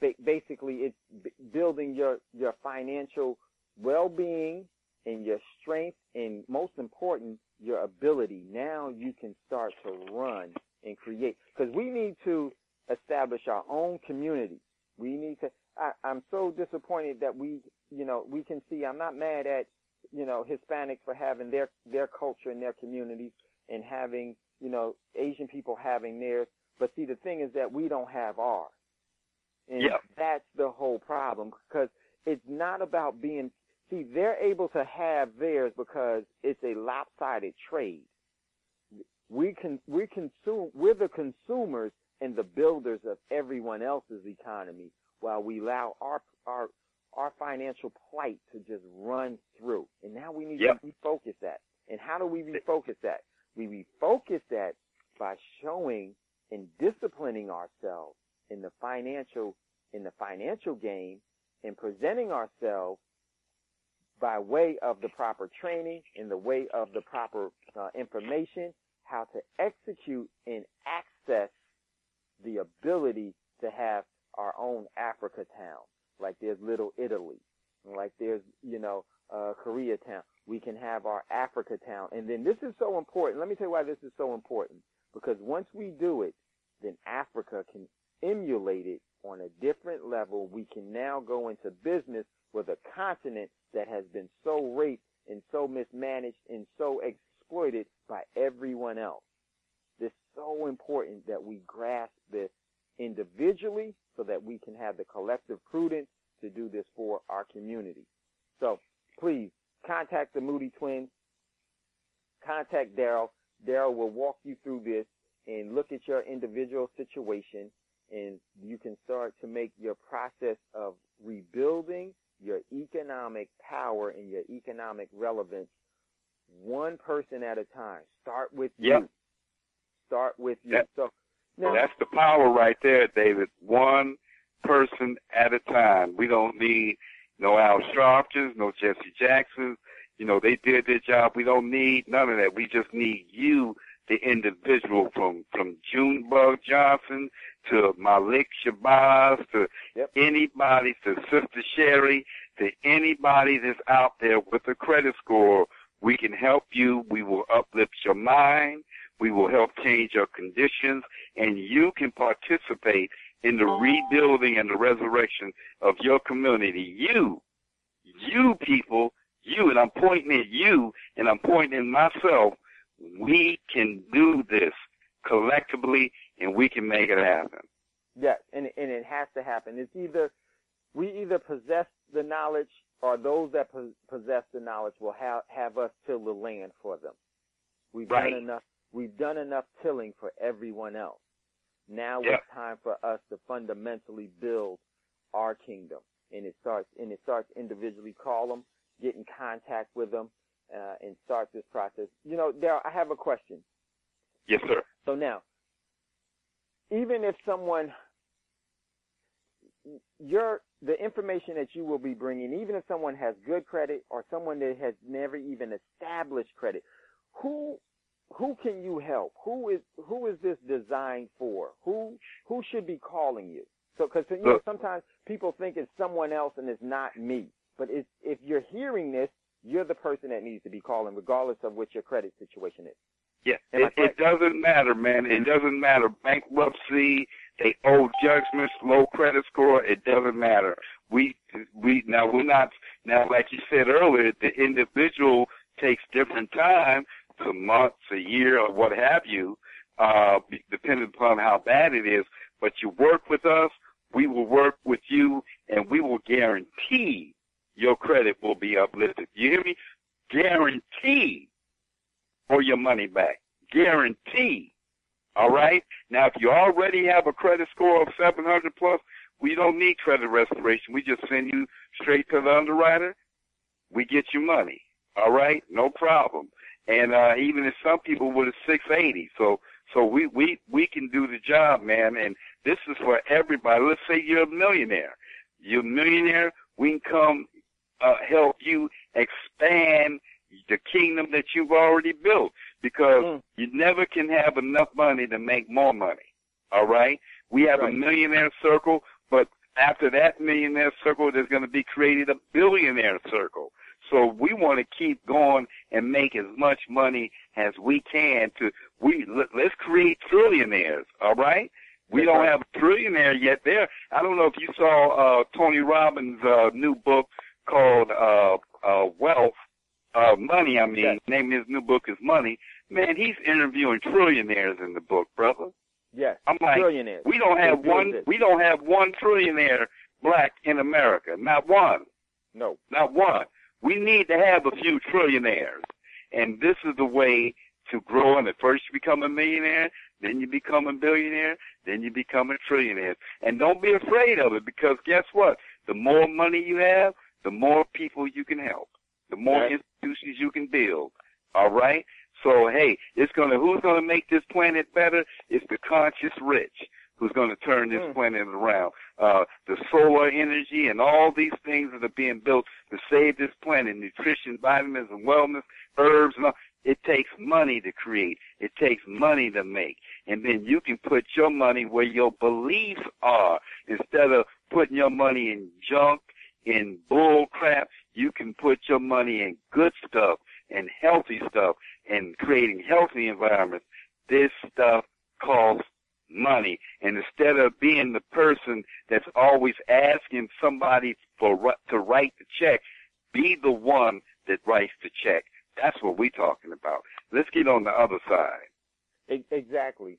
ba- basically, it's b- building your your financial well being and your strength, and most important, your ability. Now you can start to run and create because we need to establish our own community. We need to. I, I'm so disappointed that we, you know, we can see. I'm not mad at, you know, Hispanics for having their their culture and their communities and having, you know, Asian people having theirs. But see, the thing is that we don't have ours. And Yeah. that's the whole problem because it's not about being, see, they're able to have theirs because it's a lopsided trade. We can, we consume, we're the consumers and the builders of everyone else's economy while we allow our, our, our financial plight to just run through. And now we need Yep. to refocus that. And how do we refocus that? We refocus that by showing and disciplining ourselves in the financial in the financial game and presenting ourselves by way of the proper training, in the way of the proper uh, information, how to execute and access the ability to have our own Africa town. Like there's Little Italy, like there's you know uh, Koreatown. We can have our Africa town, and then this is so important. Let me tell you why this is so important. Because once we do it, then Africa can emulate it on a different level. We can now go into business with a continent that has been so raped and so mismanaged and so exploited by everyone else. It's so important that we grasp this individually so that we can have the collective prudence to do this for our community. So please contact the Mooney twins. Contact Daryl. Daryl will walk you through this and look at your individual situation and you can start to make your process of rebuilding your economic power and your economic relevance one person at a time. Start with Yep. you. Start with you. That- so now, That's the power right there, David. One person at a time. We don't need no Al Sharptons, no Jesse Jacksons. You know, they did their job. We don't need none of that. We just need you, the individual, from from Junebug Johnson to Malik Shabazz to anybody, to Sister Sherry, to anybody that's out there with a credit score. We can help you. We will uplift your mind. We will help change your conditions, and you can participate in the rebuilding and the resurrection of your community. You, you people, you, and I'm pointing at you, and I'm pointing at myself. We can do this collectively, and we can make it happen. Yes, and and it has to happen. It's either we either possess the knowledge, or those that po- possess the knowledge will have have us till the land for them. We've Right. done enough. We've done enough tilling for everyone else. Now Yeah. it's time for us to fundamentally build our kingdom, and it starts and it starts individually. Call them, get in contact with them, uh, and start this process. You know, Daryl, I have a question. Yes, sir. So now, even if someone, your the information that you will be bringing, even if someone has good credit or someone that has never even established credit, who who can you help? Who is who is this designed for? Who who should be calling you? So, because you know, sometimes people think it's someone else and it's not me. But it's, if you're hearing this, you're the person that needs to be calling, regardless of what your credit situation is. Yeah, it, it doesn't matter, man. It doesn't matter. Bankruptcy, they owe judgments, low credit score. It doesn't matter. We we now we're not now like you said earlier. The individual takes different time, to months, a year, or what have you, uh, depending upon how bad it is. But you work with us, we will work with you, and we will guarantee your credit will be uplifted. You hear me? Guarantee or your money back. Guarantee. All right? Now, if you already have a credit score of 700 plus, we don't need credit restoration. We just send you straight to the underwriter. We get you money. All right? No problem. And, uh, even if some people with a 680. So, so we, we, we can do the job, man. And this is for everybody. Let's say you're a millionaire. You're a millionaire. We can come, uh, help you expand the kingdom that you've already built because you never can have enough money to make more money. All right? We have a millionaire circle, but after that millionaire circle, there's going to be created a billionaire circle. So we want to keep going and make as much money as we can to, we, let, let's create trillionaires. All right? We don't have a trillionaire yet there. I don't know if you saw, uh, Tony Robbins' uh, new book called, uh, uh, Wealth, uh, Money, I mean. Name of his new book is Money. Man, he's interviewing trillionaires in the book, brother. Yes. I'm like, Trillionaires. we don't have one, we don't have one trillionaire black in America. Not one. No. Not one. We need to have a few trillionaires. And this is the way to grow. And at first you become a millionaire, then you become a billionaire, then you become a trillionaire. And don't be afraid of it because guess what? The more money you have, the more people you can help. The more Right. institutions you can build. All right? So hey, it's gonna who's gonna make this planet better? It's the conscious rich who's gonna turn this Mm. planet around. Uh the solar energy and all these things that are being built to save this planet, nutrition, vitamins and wellness, herbs and all it takes money to create. It takes money to make. And then you can put your money where your beliefs are. Instead of putting your money in junk, in bull crap, you can put your money in good stuff and healthy stuff and creating healthy environments. This stuff costs money. And instead of being the person that's always asking somebody for to write the check, be the one that writes the check. That's what we're talking about. Let's get on the other side. Exactly.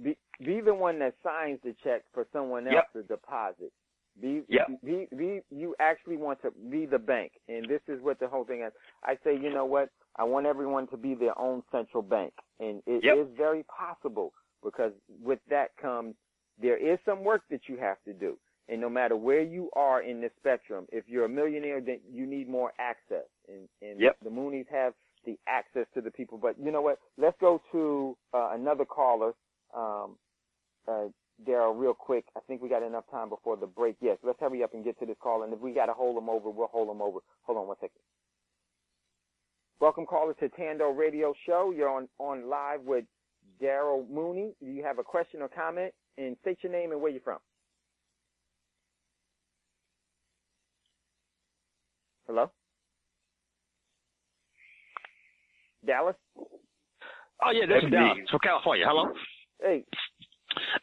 Be be the one that signs the check for someone else Yep. to deposit. Be, be be you actually want to be the bank, and this is what the whole thing is. I say, you know what? I want everyone to be their own central bank, and it is Yep. very possible because with that comes there is some work that you have to do, and no matter where you are in the spectrum, if you're a millionaire, then you need more access, and and Yep. the Mooneys have the access to the people. But you know what? Let's go to uh, another caller. Um, uh, Daryl, real quick. I think we got enough time before the break. Yes, let's hurry up and get to this call. And if we got to hold them over, we'll hold them over. Hold on one second. Welcome, callers, to Thando Radio Show. You're on, on live with Daryl Mooney. Do you have a question or comment? And state your name and where you're from. Hello? Dallas? Oh yeah, this is Dallas from California. Hello. Hey.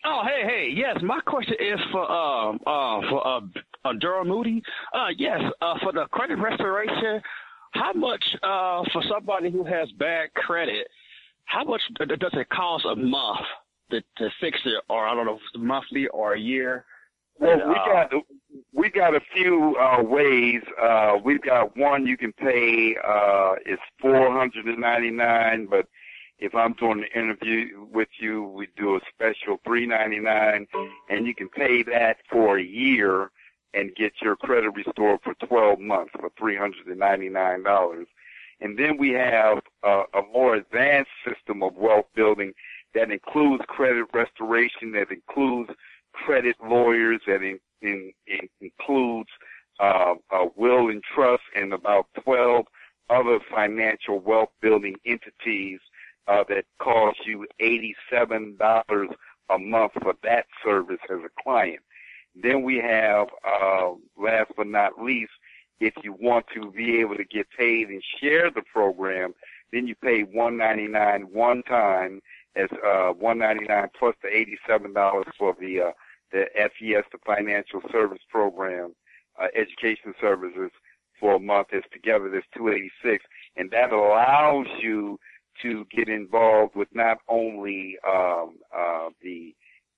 Oh hey hey yes, my question is for um uh for uh, uh Durham Mooney. Uh yes, uh for the credit restoration, how much uh for somebody who has bad credit, how much does it cost a month to to fix it, or I don't know if it's monthly or a year? Well, And, we uh, got we got a few uh, ways. Uh, we've got one you can pay. Uh, it's four hundred and ninety nine, but if I'm doing an interview with you, we do a special three ninety nine, and you can pay that for a year and get your credit restored for twelve months for three hundred and ninety nine dollars. And then we have uh, a more advanced system of wealth building that includes credit restoration, that includes credit lawyers, that in, in, in includes uh, will and trust, and about 12 other financial wealth building entities uh, that cost you $87 a month for that service as a client. Then we have, uh, last but not least, if you want to be able to get paid and share the program, then you pay 199 one time as uh 199 plus the $87 for the uh the FES, the Financial Service Program, uh, Education Services for a month. It's together. There's 286, and that allows you to get involved with not only um, uh, the,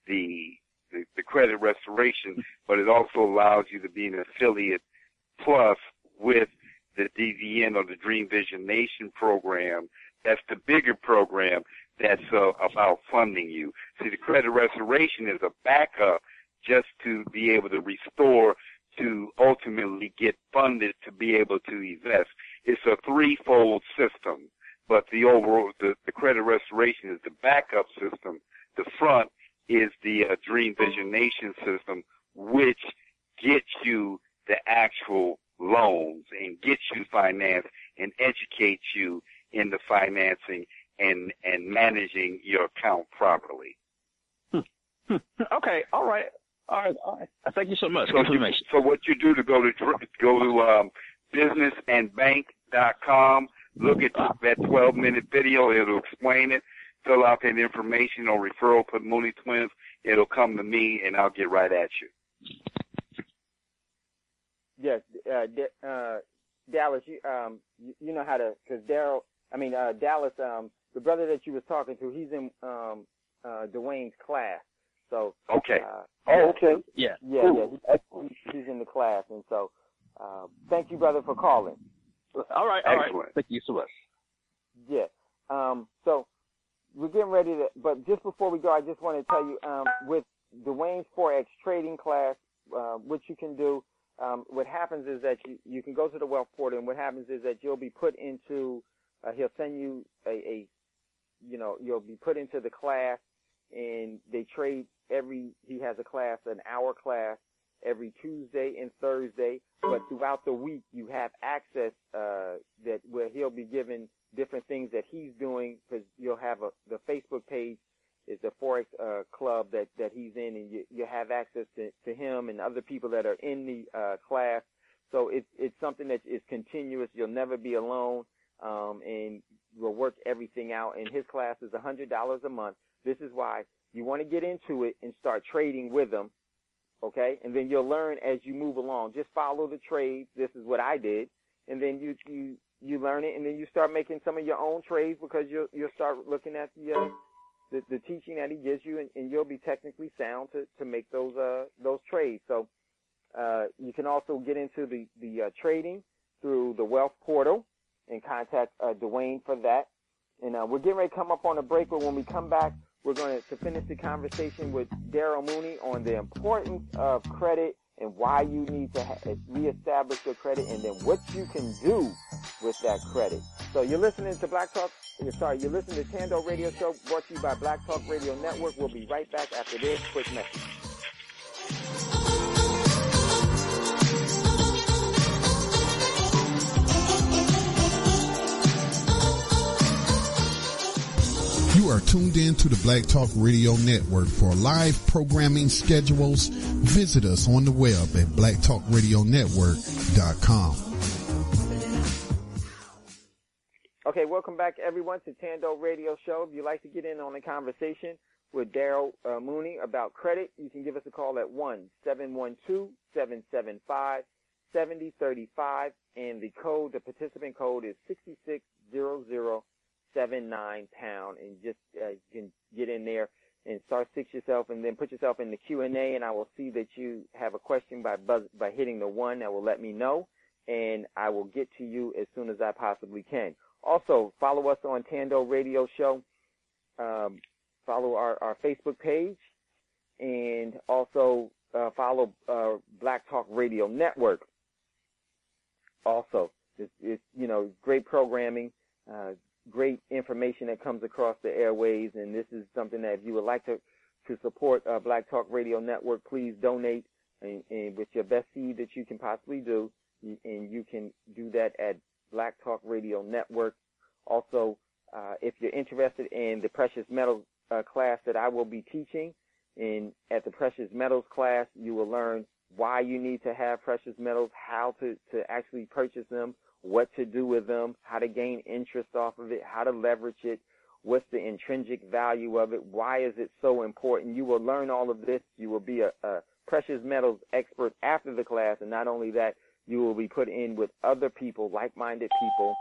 the the the credit restoration, but it also allows you to be an affiliate plus with the DVN or the Dream Vision Nation program. That's the bigger program that's uh, about funding you. See, the credit restoration is a backup just to be able to restore to ultimately get funded to be able to invest. It's a threefold system, but the overall, the, the credit restoration is the backup system. The front is the uh, Dream Vision Nation system, which gets you the actual loans and gets you finance and educates you in the financing and and managing your account properly. okay, all right, all right, all right. Thank you so much. So, you, so what you do to go to go to um, businessandbank.com, look at that 12 minute video. It'll explain it. Fill out that information or referral. Put Mooney Twins. It'll come to me, and I'll get right at you. Yes, uh, D- uh, Dallas, you, um, you, you know how to, cause Daryl, I mean, uh, Dallas, um, the brother that you was talking to, he's in, um, uh, Dwayne's class. So, Okay. uh, Oh, okay. Yeah. yeah, Cool. yeah, he, he- he's in the class. And so, uh, thank you, brother, for calling. All right, all right. Excellent. Thank you so much. Yeah. Um, so we're getting ready to, but just before we go, I just want to tell you, um, with Dwayne's Forex trading class, uh, what you can do, um, what happens is that you, you can go to the wealth portal, and what happens is that you'll be put into, uh, he'll send you a, a, you know, you'll be put into the class, and they trade every, he has a class, an hour class, every Tuesday and Thursday, but throughout the week you have access, uh, that where he'll be given different things that he's doing, because you'll have a, the Facebook page is the Forex uh, club that that he's in, and you you have access to to him and other people that are in the uh, class. So it's it's something that is continuous. You'll never be alone, um, and we'll work everything out. And his class is a hundred dollars a month. This is why you want to get into it and start trading with him, okay? And then you'll learn as you move along. Just follow the trades. This is what I did, and then you you you learn it, and then you start making some of your own trades because you'll you'll start looking at the uh, the, the teaching that he gives you, and, and you'll be technically sound to, to make those uh, those trades. So uh, you can also get into the the uh, trading through the Wealth Portal and contact uh, Dwayne for that. And uh, we're getting ready to come up on a break, but when we come back, we're going to, finish the conversation with Daryl Mooney on the importance of credit and why you need to ha- reestablish your credit, and then what you can do with that credit. So you're listening to Black Talk you're sorry, you're listening to Thando Radio Show brought to you by Black Talk Radio Network. We'll be right back after this quick message. Are tuned in to the Black Talk Radio Network. For live programming schedules, visit us on the web at blacktalkradionetwork.com. Okay, welcome back everyone to Thando Radio Show. If you'd like to get in on the conversation with Daryl uh, Mooney about credit, you can give us a call at 1-712-775-7035 and the code, the participant code is 660079 pound and just uh, can get in there and start six yourself and then put yourself in the Q&A and I will see that you have a question by buzz, by hitting the one that will let me know and I will get to you as soon as I possibly can. Also, follow us on Thando Radio Show. Um, follow our, our Facebook page, and also uh, follow uh, Black Talk Radio Network. Also, it's, it's you know great programming, uh, great information that comes across the airways, and this is something that if you would like to to support uh, Black Talk Radio Network, please donate and, and with your best seed that you can possibly do, and you can do that at Black Talk Radio Network. Also, uh, if you're interested in the precious metals uh, class that I will be teaching, in at the precious metals class, you will learn why you need to have precious metals, how to, to actually purchase them, what to do with them, how to gain interest off of it, how to leverage it, what's the intrinsic value of it, why is it so important. You will learn all of this. You will be a, a precious metals expert after the class, and not only that, you will be put in with other people, like-minded people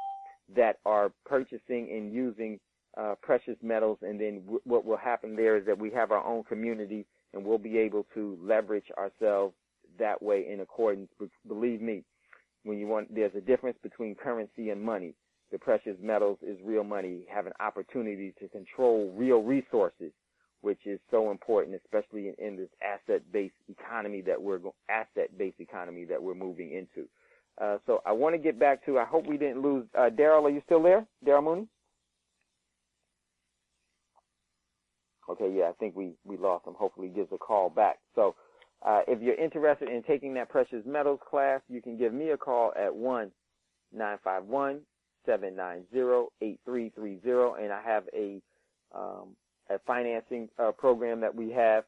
that are purchasing and using uh, precious metals. And then w- what will happen there is that we have our own community and we'll be able to leverage ourselves that way in accordance. Believe me, when you want, there's a difference between currency and money. The precious metals is real money. You have an opportunity to control real resources, which is so important, especially in, in this asset-based economy that we're asset-based economy that we're moving into. Uh, so I want to get back to. I hope we didn't lose. Uh, Daryl, are you still there? Daryl Mooney. Okay, yeah, I think we we lost him. Hopefully, he gives a call back. So, uh, if you're interested in taking that precious metals class, you can give me a call at one nine five one seven nine zero eight three three zero, and I have a um, a financing uh, program that we have.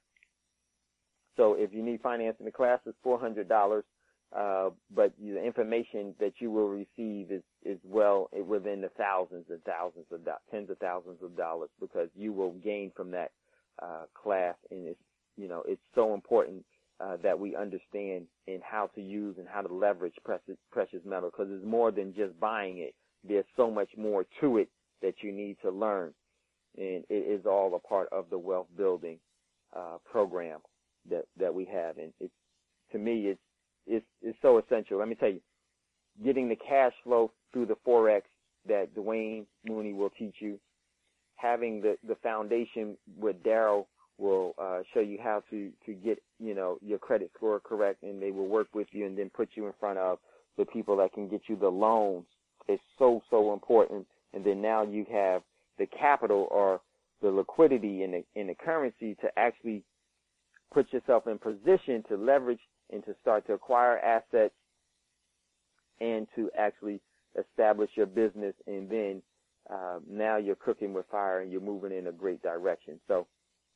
So, if you need financing, the class is four hundred dollars. Uh, but the information that you will receive is, is well within the thousands and thousands of do- tens of thousands of dollars because you will gain from that uh, class, and it's you know it's so important uh, that we understand in how to use and how to leverage precious precious metal because it's more than just buying it. There's so much more to it that you need to learn, and it is all a part of the wealth building uh, program that that we have, and it's to me it's is is so essential. Let me tell you, getting the cash flow through the forex that Dwayne Mooney will teach you, having the the foundation with Daryl will uh, show you how to to get you know your credit score correct, and they will work with you and then put you in front of the people that can get you the loans. It's so so important, and then now you have the capital or the liquidity in the in the currency to actually put yourself in position to leverage and to start to acquire assets and to actually establish your business and then uh, now you're cooking with fire and you're moving in a great direction. So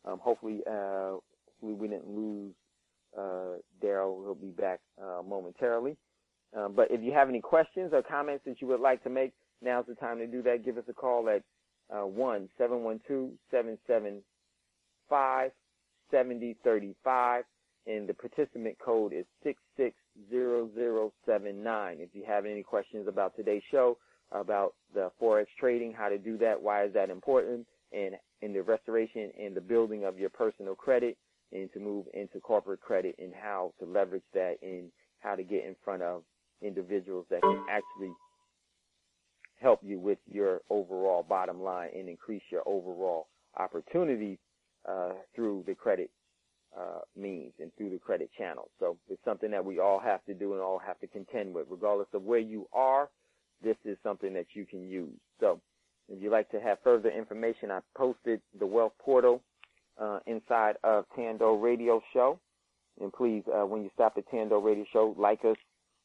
um, hopefully, uh, hopefully we didn't lose uh, Daryl. He'll be back uh, momentarily. Um, but if you have any questions or comments that you would like to make, now's the time to do that. Give us a call at uh, one seven one two seven seven five seventy thirty five, and the participant code is six six zero zero seven nine. If you have any questions about today's show, about the forex trading, how to do that, why is that important, and in the restoration and the building of your personal credit, and to move into corporate credit, and how to leverage that, and how to get in front of individuals that can actually help you with your overall bottom line and increase your overall opportunities uh, through the credit uh, means and through the credit channel. So it's something that we all have to do and all have to contend with, regardless of where you are. This is something that you can use. So if you'd like to have further information, I posted the Wealth Portal uh, inside of Thando Radio Show. And please, uh, when you stop at Thando Radio Show, like us.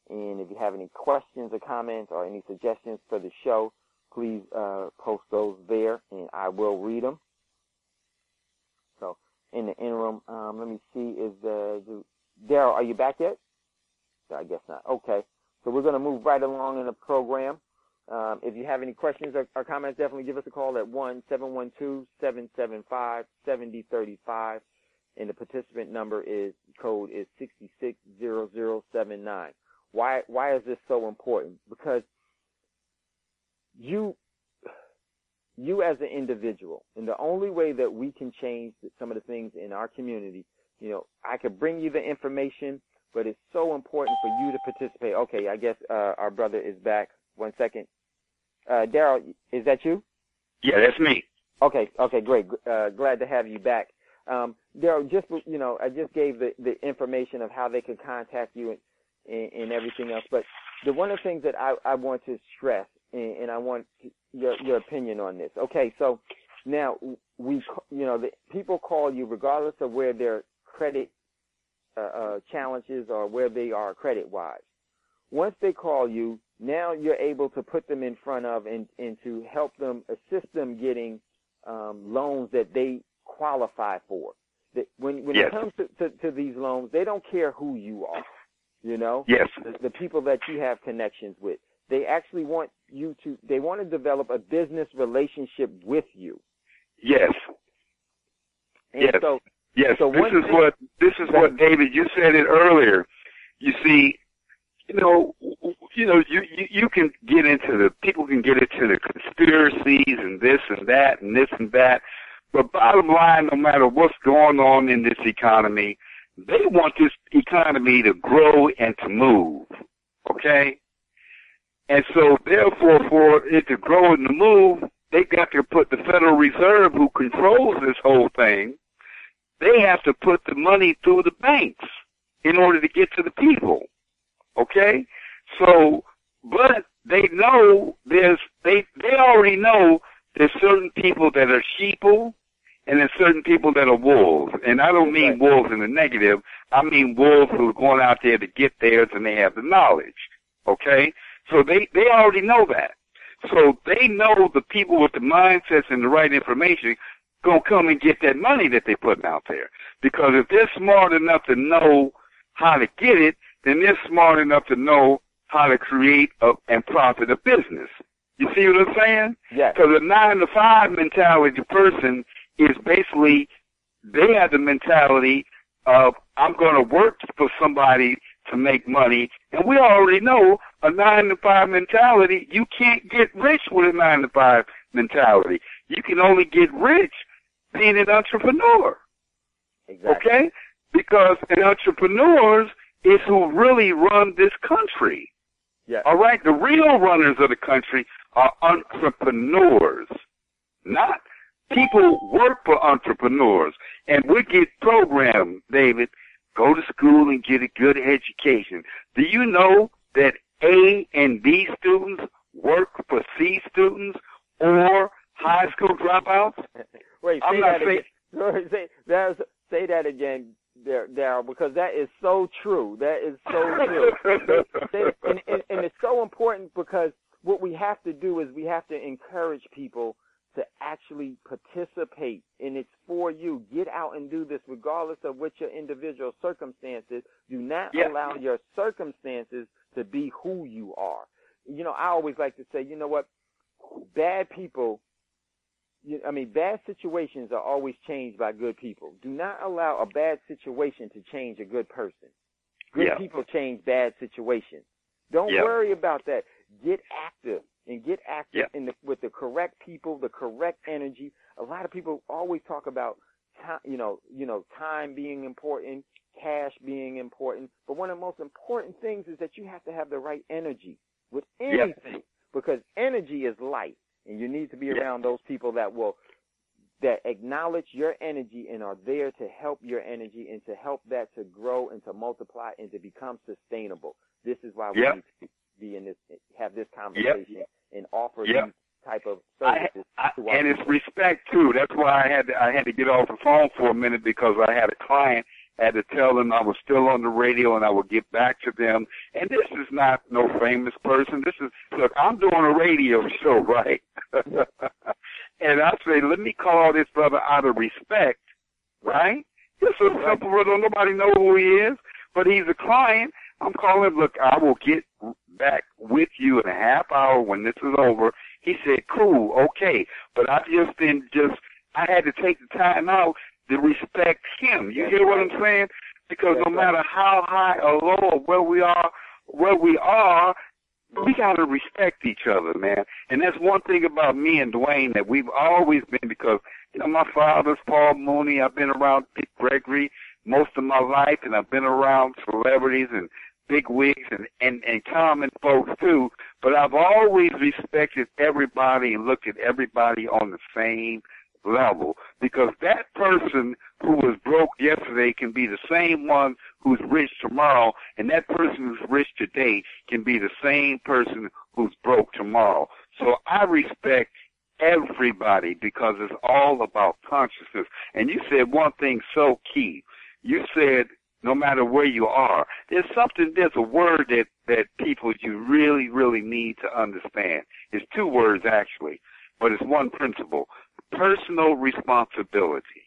And if you have any questions or comments or any suggestions for the show, please uh, post those there, and I will read them. So in the interim, um, let me see, is uh, Daryl, are you back yet? I guess not. Okay. So we're going to move right along in the program. Um, if you have any questions or, or, comments, definitely give us a call at one seven one two seven seven five seventy thirty five, and the participant number is code is sixty six zero zero seven nine. Why why is this so important? Because you you as an individual, and the only way that we can change some of the things in our community, you know, I could bring you the information, but it's so important for you to participate. Okay, I guess uh, our brother is back. One second. Uh, Daryl, is that you? Yeah, that's me. Okay, okay, great. Uh, glad to have you back. Um, Daryl, just you know, I just gave the, the information of how they can contact you and, and, and everything else. But the one of the things that I, I want to stress, and, and I want your your opinion on this. Okay, so now we, you know, the people call you regardless of where their credit uh, uh, challenges or where they are credit wise. Once they call you, now you're able to put them in front of and, and to help them assist them getting um, loans that they qualify for. That when when yes. it comes to, to, to these loans, they don't care who you are. You know, yes, the, the people that you have connections with. They actually want you to. They want to develop a business relationship with you. Yes. And yes. So, yes. So this is what this is what David. You said it earlier. You see, you know, you know, you, you you can get into the people can get into the conspiracies and this and that and this and that, but bottom line, no matter what's going on in this economy, they want this economy to grow and to move. Okay, and so therefore, for it to grow and to move, they got to put the Federal Reserve, who controls this whole thing, they have to put the money through the banks in order to get to the people. Okay? So, but they know there's, they, they already know there's certain people that are sheeple and there's certain people that are wolves. And I don't mean wolves in the negative. I mean wolves who are going out there to get theirs and they have the knowledge. Okay? So they, they already know that. So they know the people with the mindsets and the right information gonna come and get that money that they're putting out there. Because if they're smart enough to know how to get it, then they're smart enough to know how to create a, and profit a business. You see what I'm saying? Yes. Because a nine to five mentality person is basically they have the mentality of I'm going to work for somebody to make money, and we already know a nine to five mentality. You can't get rich with a nine to five mentality. You can only get rich being an entrepreneur. Exactly. Okay? Because an entrepreneurs is who really run this country. Yeah. All right? The real runners of the country are entrepreneurs, not People work for entrepreneurs, and we get programmed, David. Go to school and get a good education. Do you know that A and B students work for C students or high school dropouts? Wait, I'm say not that saying- again. say, that, say that again, Daryl, because that is so true. That is so true. They- and, and, and it's so important because what we have to do is we have to encourage people to actually participate, and it's for you. Get out and do this, regardless of what your individual circumstances. Do not Yeah. allow your circumstances to be who you are. You know, I always like to say, you know what? Bad people I mean, bad situations are always changed by good people. Do not allow a bad situation to change a good person. Good Yeah. people change bad situations. Don't Yeah. worry about that. Get active and get active Yeah. in the, with the correct people, the correct energy. A lot of people always talk about time, you know, you know, time being important, cash being important. But one of the most important things is that you have to have the right energy with anything because energy is light and you need to be Yeah. around those people that will that acknowledge your energy and are there to help your energy and to help that to grow and to multiply and to become sustainable. This is why we Yeah. need to be in this have this conversation and offer Yeah. these type of services I, to our and it's respect too. That's why I had to, I had to get off the phone for a minute because I had a client. I had to tell them I was still on the radio and I would get back to them. And this is not no famous person. This is look. I'm doing a radio show, right? and I say, let me call this brother out of respect, right? It's so simple. Don't nobody know who he is, but he's a client. I'm calling. Look, I will get back with you in a half hour when this is over. He said, cool, okay. But I just didn't just, I had to take the time out to respect him. You hear what I'm saying? Because no matter how high or low or where we are, where we are, we gotta respect each other, man. And that's one thing about me and Dwayne that we've always been because, you know, my father's Paul Mooney. I've been around Dick Gregory most of my life and I've been around celebrities and big wigs and, and, and common folks too. But I've always respected everybody and looked at everybody on the same level because that person who was broke yesterday can be the same one who's rich tomorrow and that person who's rich today can be the same person who's broke tomorrow. So I respect everybody because it's all about consciousness. And you said one thing so key. You said no matter where you are, there's something, there's a word that, that people you really, really need to understand. It's two words actually, but it's one principle. Personal responsibility.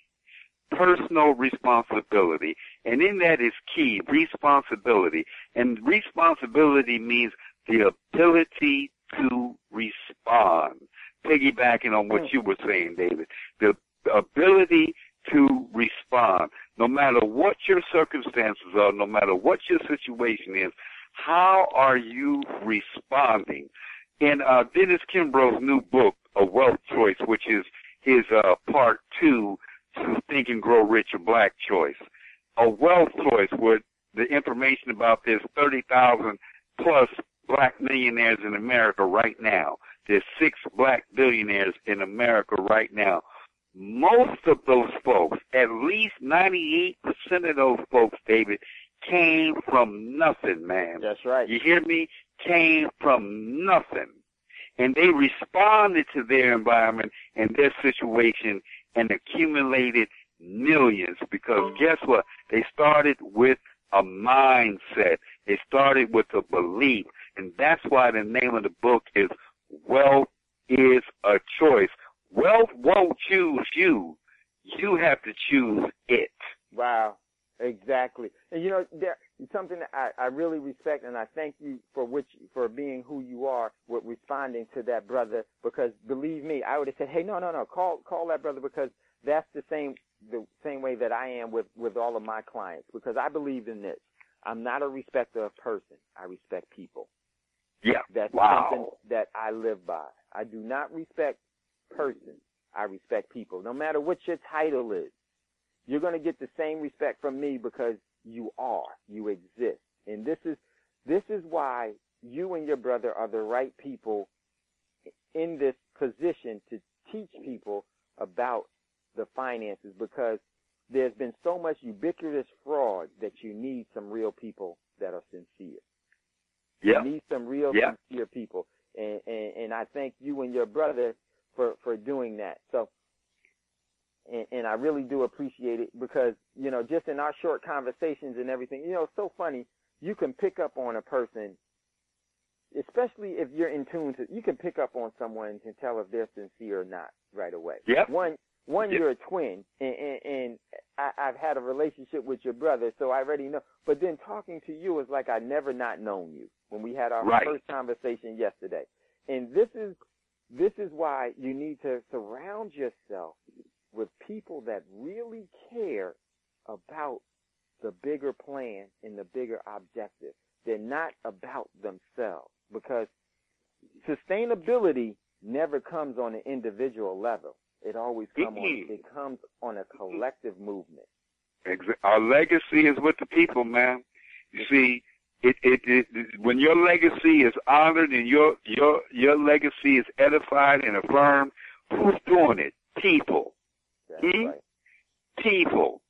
Personal responsibility. And in that is key, responsibility. And responsibility means the ability to respond. Piggybacking on what you were saying, David. The ability to respond. No matter what your circumstances are, no matter what your situation is, how are you responding? In uh, Dennis Kimbro's new book, A Wealth Choice, which is his uh, part two to Think and Grow Rich or Black Choice, a wealth choice where the information about this 30,000 plus black millionaires in America right now. There's six black billionaires in America right now. Most of those folks, at least 98% of those folks, David, came from nothing, man. That's right. You hear me? Came from nothing. And they responded to their environment and their situation and accumulated millions because guess what? They started with a mindset. They started with a belief. And that's why the name of the book is Wealth is a Choice. Wealth won't choose you. You have to choose it. Wow, exactly. And you know, there something that I, I really respect, and I thank you for which for being who you are with responding to that brother. Because believe me, I would have said, hey, no, no, no, call call that brother because that's the same the same way that I am with with all of my clients. Because I believe in this. I'm not a respecter of person. I respect people. Yeah. That's wow. something that I live by. I do not respect persons. I respect people. No matter what your title is, you're going to get the same respect from me because you are, you exist. And this is, this is why you and your brother are the right people in this position to teach people about the finances because there's been so much ubiquitous fraud that you need some real people that are sincere. Yeah. You need some real Yeah. sincere people. And, and and I thank you and your brother for for doing that. So and, and I really do appreciate it because, you know, just in our short conversations and everything, you know, it's so funny. You can pick up on a person, especially if you're in tune to, you can pick up on someone and tell if they're sincere or not right away. Yep. One, one, Yep. you're a twin and, and, and I, I've had a relationship with your brother, so I already know. But then talking to you is like I never not known you when we had our Right. first conversation yesterday. And this is, this is why you need to surround yourself with people that really care about the bigger plan and the bigger objective. They're not about themselves because sustainability never comes on an individual level. It always comes on, it comes on a collective movement. Our legacy is with the people, man. You see, it, it, it, when your legacy is honored and your your your legacy is edified and affirmed, who's doing it? People. Hmm? right. People.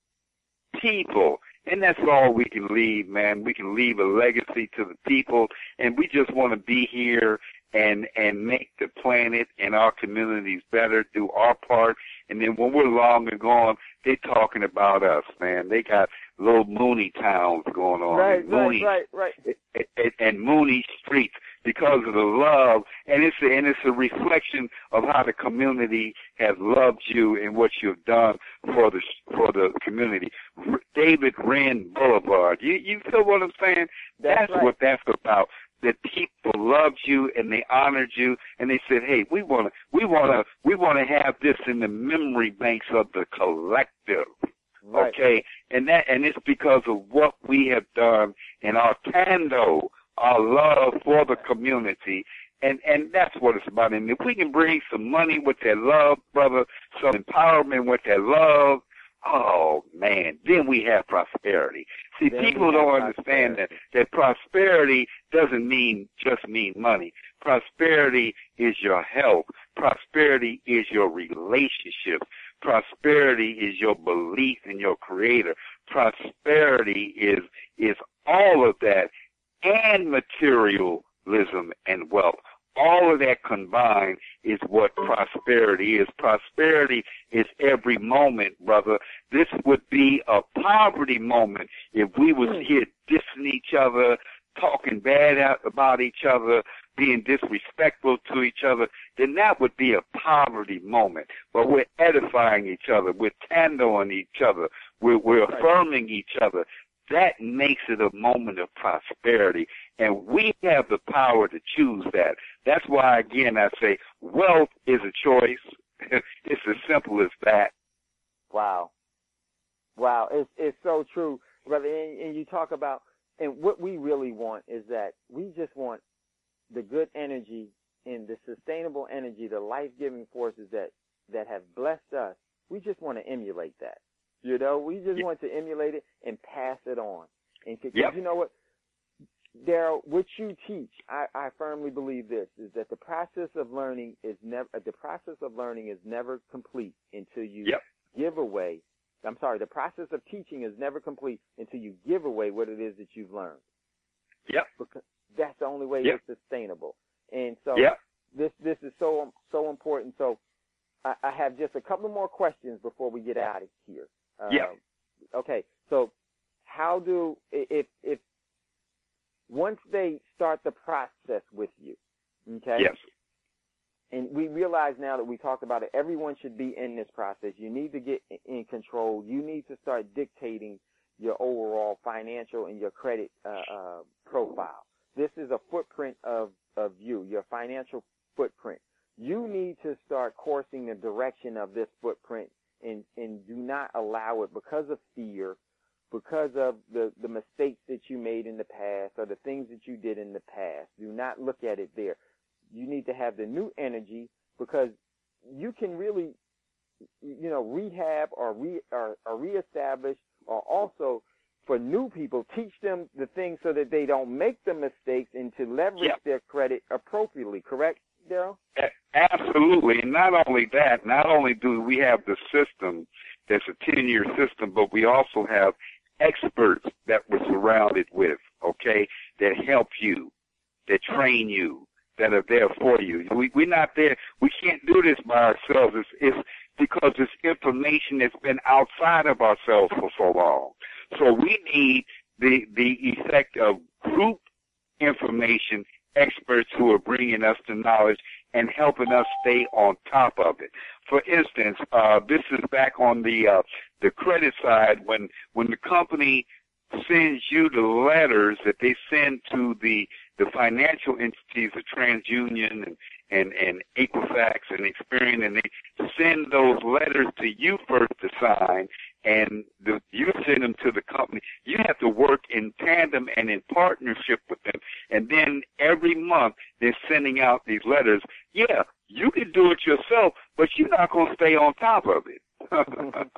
People. And that's all we can leave, man. We can leave a legacy to the people and we just want to be here and and make the planet and our communities better, do our part. And then when we're long and gone, they're talking about us, man. They got little Mooney towns going on. Right, and right, Mooney right, right. and, and Mooney streets because of the love, and it's a, and it's a reflection of how the community has loved you and what you've done for the for the community. R- David Wren Boulevard, you you feel what I'm saying? That's right. what that's about. That people loved you and they honored you, and they said, "Hey, we want to, we want to, we want to have this in the memory banks of the collective." Right. Okay, and that and it's because of what we have done in our thando, our love for the community, and and that's what it's about. And if we can bring some money with that love, brother, some empowerment with that love, oh man, then we have prosperity. See, Then people don't understand that that prosperity doesn't mean just mean money. Prosperity is your health. Prosperity is your relationship. Prosperity is your belief in your creator. Prosperity is is all of that and materialism and wealth. All of that combined is what prosperity is. Prosperity is every moment, brother. This would be a poverty moment if we was hmm. here dissing each other, talking bad out about each other, being disrespectful to each other, then that would be a poverty moment. But we're edifying each other, we're thandoing each other, we're, we're affirming each other. That makes it a moment of prosperity. And we have the power to choose that. That's why, again, I say wealth is a choice. it's as simple as that. Wow. Wow. It's it's so true, brother. And, and you talk about and what we really want is that we just want the good energy and the sustainable energy, the life giving forces that that have blessed us. We just want to emulate that. You know, we just want to emulate it and pass it on. And because Yep. you know what, Daryl, what you teach, I, I firmly believe this is that the process of learning is never the process of learning is never complete until you Yep. give away. I'm sorry, the process of teaching is never complete until you give away what it is that you've learned. Yep. Because that's the only way Yep. it's sustainable. And so Yep. this this is so so important. So I, I have just a couple more questions before we get out of here. Um, Yeah. Okay. So how do if if once they start the process with you, okay? Yes. and we realize now that we talked about it, everyone should be in this process. You need to get in control. You need to start dictating your overall financial and your credit uh, uh, profile. This is a footprint of, of you, your financial footprint. You need to start coursing the direction of this footprint and, and do not allow it because of fear, because of the, the mistakes that you made in the past or the things that you did in the past. Do not look at it there you need to have the new energy because you can really, you know, rehab or re or, or reestablish or also for new people teach them the things so that they don't make the mistakes and to leverage Yep. their credit appropriately. Correct, Daryl? Absolutely. And not only that, not only do we have the system that's a 10 year system, but we also have experts that we're surrounded with, okay, that help you, that train you, that are there for you. We, we're not there. We can't do this by ourselves. It's, it's because it's information that's been outside of ourselves for so long. So we need the, the effect of group information experts who are bringing us the knowledge and helping us stay on top of it. For instance, uh, this is back on the uh, the credit side when when the company sends you the letters that they send to the the financial entities, the TransUnion and and and Equifax and Experian, and they send those letters to you first to sign, and the, you send them to the company. You have to work in tandem and in partnership with them, and then every month they're sending out these letters. Yeah, you can do it yourself, but you're not going to stay on top of it.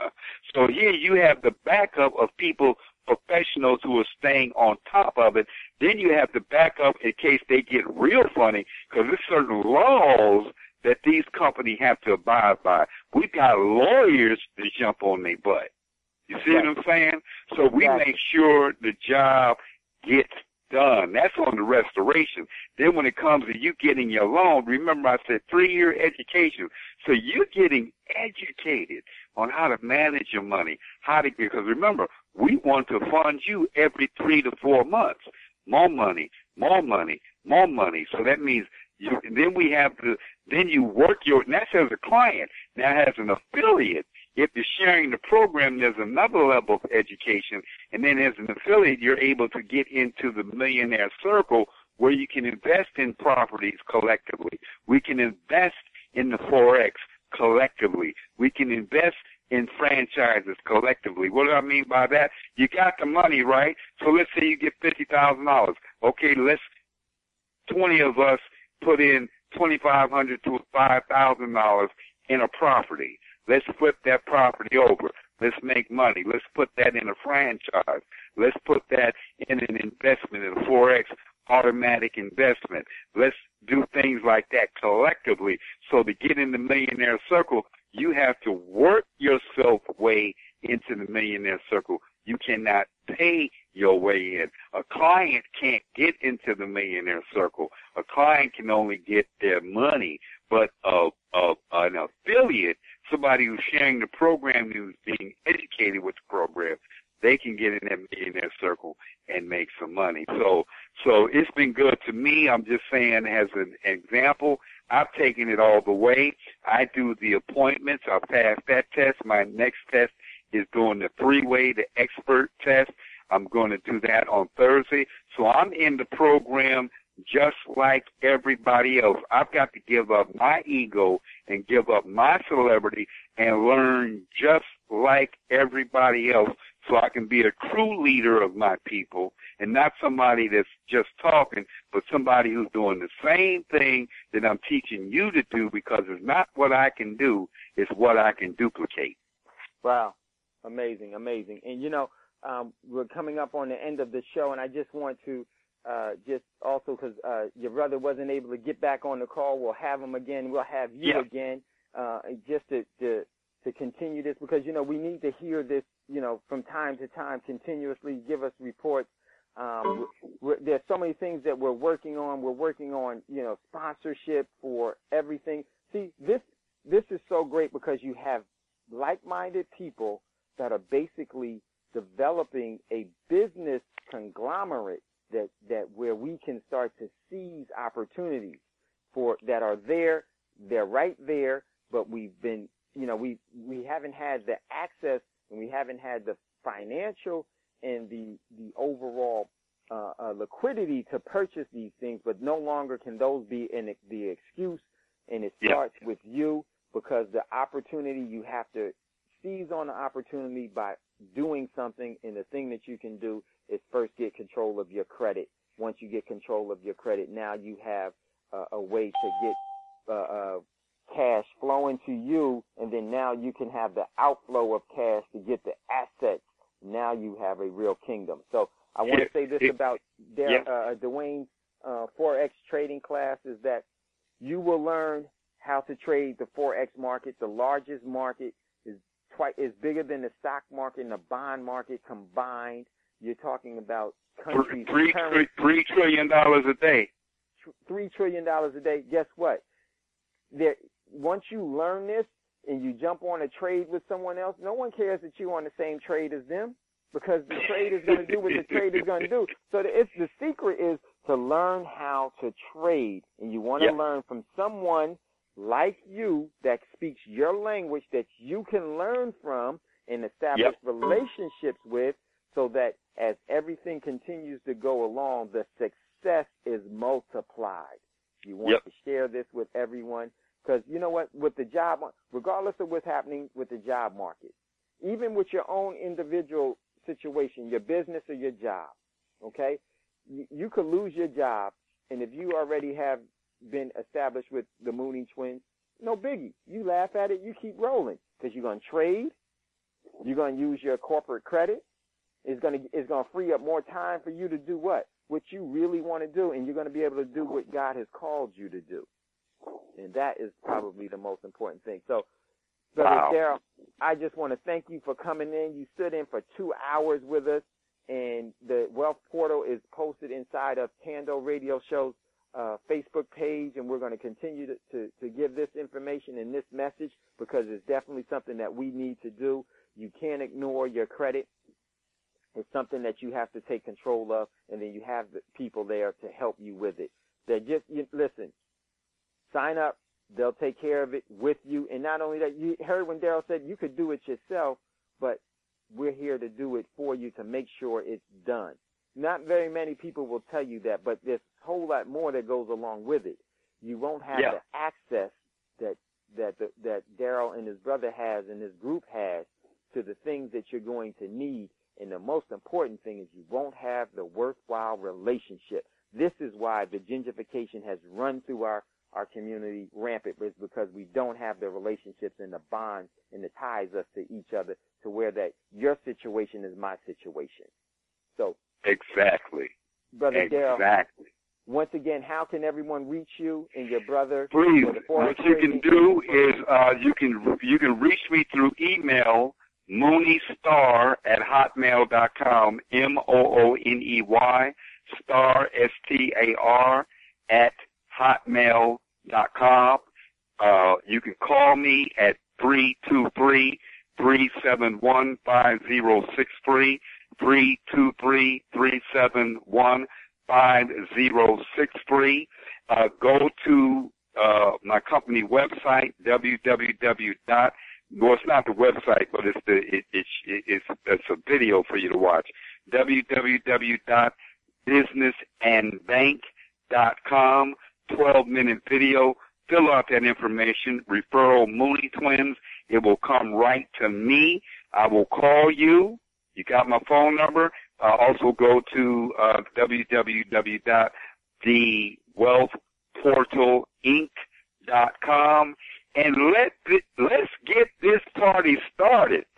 so here you have the backup of people professionals who are staying on top of it. Then you have the backup in case they get real funny, because there's certain laws that these companies have to abide by. We've got lawyers to jump on their butt. You see what I'm saying? So we make sure the job gets done. That's on the restoration. Then when it comes to you getting your loan, remember I said three year education. So you're getting educated on how to manage your money, how to get because remember, we want to fund you every three to four months. More money, more money, more money. So that means you, then we have to, then you work your, and that's as a client. Now as an affiliate, if you're sharing the program, there's another level of education. And then as an affiliate, you're able to get into the millionaire circle where you can invest in properties collectively. We can invest in the Forex collectively. We can invest in franchises collectively. What do I mean by that? You got the money, right? So let's say you get fifty thousand dollars. Okay, let's twenty of us put in twenty five hundred to five thousand dollars in a property. Let's flip that property over. Let's make money. Let's put that in a franchise. Let's put that in an investment in a forex automatic investment. Let's do things like that collectively. So to get in the millionaire circle, you have to work yourself way into the millionaire circle. You cannot pay your way in. A client can't get into the millionaire circle. A client can only get their money, but a, a, an affiliate, who's sharing the program, who's being educated with the program, they can get in that millionaire circle and make some money. So, so it's been good to me. I'm just saying as an example, I've taken it all the way. I do the appointments. I passed that test. My next test is doing the three-way, the expert test. I'm going to do that on Thursday. So I'm in the program just like everybody else. I've got to give up my ego and give up my celebrity and learn just like everybody else so I can be a true leader of my people and not somebody that's just talking, but somebody who's doing the same thing that I'm teaching you to do because it's not what I can do, it's what I can duplicate. Wow. Amazing, amazing. And you know, um, we're coming up on the end of the show, and I just want to uh, just also because uh, your brother wasn't able to get back on the call, we'll have him again. We'll have you Yeah. again, uh, just to, to to continue this because you know we need to hear this, you know, from time to time, continuously give us reports. Um, we're, there's so many things that we're working on. We're working on, you know, sponsorship for everything. See, this this is so great because you have like-minded people that are basically developing a business conglomerate that that where we can start to seize opportunities for that are there they're right there but we've been you know we we haven't had the access and we haven't had the financial and the the overall uh, uh, liquidity to purchase these things but no longer can those be in the excuse and it Yeah. starts with you because the opportunity you have to seize on the opportunity by doing something and the thing that you can do is first get control of your credit. Once you get control of your credit, now you have uh, a way to get uh, uh, cash flowing to you, and then now you can have the outflow of cash to get the assets. Now you have a real kingdom. So I want to say this about Dar- yeah. uh, Dwayne's uh, forex trading class is that you will learn how to trade the forex market. The largest market is twice is bigger than the stock market and the bond market combined. You're talking about countries Three, three, three trillion dollars a day. three trillion dollars a day. Guess what? There, once you learn this and you jump on a trade with someone else, no one cares that you're on the same trade as them because the trade is going to do what the trade is going to do. So the, it's the secret is to learn how to trade, and you want to learn from someone like you that speaks your language that you can learn from and establish Yep. relationships with, so that as everything continues to go along, the success is multiplied. You want Yep. to share this with everyone because you know what? With the job, regardless of what's happening with the job market, even with your own individual situation, your business or your job, okay, you, you could lose your job, and if you already have been established with the Mooney twins, no biggie. You laugh at it, you keep rolling because you're going to trade, you're going to use your corporate credit. It's going to it's going to free up more time for you to do what what you really want to do, and you're going to be able to do what God has called you to do. And that is probably the most important thing. So, Brother Wow. Daryl, I just want to thank you for coming in. You stood in for two hours with us, and the Wealth Portal is posted inside of Thando Radio Show's uh, Facebook page, and we're going to continue to, to, to give this information and this message because it's definitely something that we need to do. You can't ignore your credit. It's something that you have to take control of, and then you have the people there to help you with it. They're just you, listen. Sign up. They'll take care of it with you. And not only that, you heard when Daryl said you could do it yourself, but we're here to do it for you to make sure it's done. Not very many people will tell you that, but there's a whole lot more that goes along with it. You won't have Yeah. the access that that the, that Daryl and his brother has and his group has to the things that you're going to need. And the most important thing is you won't have the worthwhile relationship. This is why the gentrification has run through our, our community rampant is because we don't have the relationships and the bonds and the ties us to each other to where that your situation is my situation. So, Exactly. Brother Daryl, Exactly. once again, how can everyone reach you and your brother? Please, for the forex what you can do is uh, you can you can reach me through email mooney.star at hotmail.com m o o n e y star s t a r at hotmail.com. Uh, you can call me at three two three three seven one five zero six three three two three three seven one five zero six three. Uh, go to uh, my company website www dot well it's not the website but it's the it, it's it's a video for you to watch. www dot businessandbank dot com 12 minute video. Fill out that information. Referral Mooney twins. It will come right to me. I will call you. You got my phone number. Uh, also go to uh, www.thewealthportalinc.com and let th- let's get this party started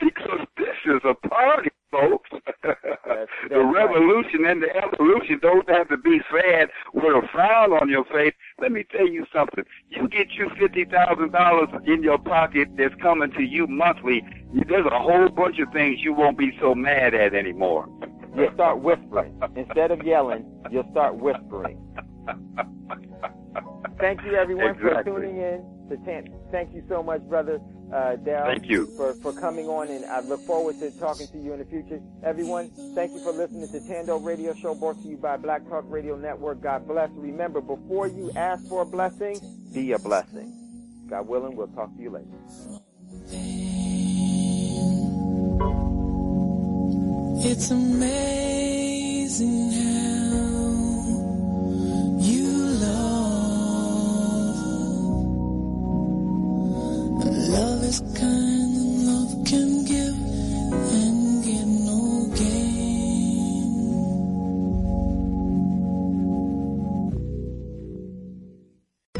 because this is a party, folks. the revolution and the evolution don't have to be sad with a frown on your face. Let me tell you something. You get you fifty thousand dollars in your pocket that's coming to you monthly. There's a whole bunch of things you won't be so mad at anymore. You'll start whispering. Instead of yelling, you'll start whispering. Thank you, everyone, for tuning in. To Tan- Thank you so much, brother uh, Daryl. Thank you. for, for coming on, and I look forward to talking to you in the future. Everyone, thank you for listening to Thando Radio Show, brought to you by Black Talk Radio Network. God bless. Remember, before you ask for a blessing, be a blessing. God willing, we'll talk to you later. It's amazing how love is kind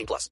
18 plus.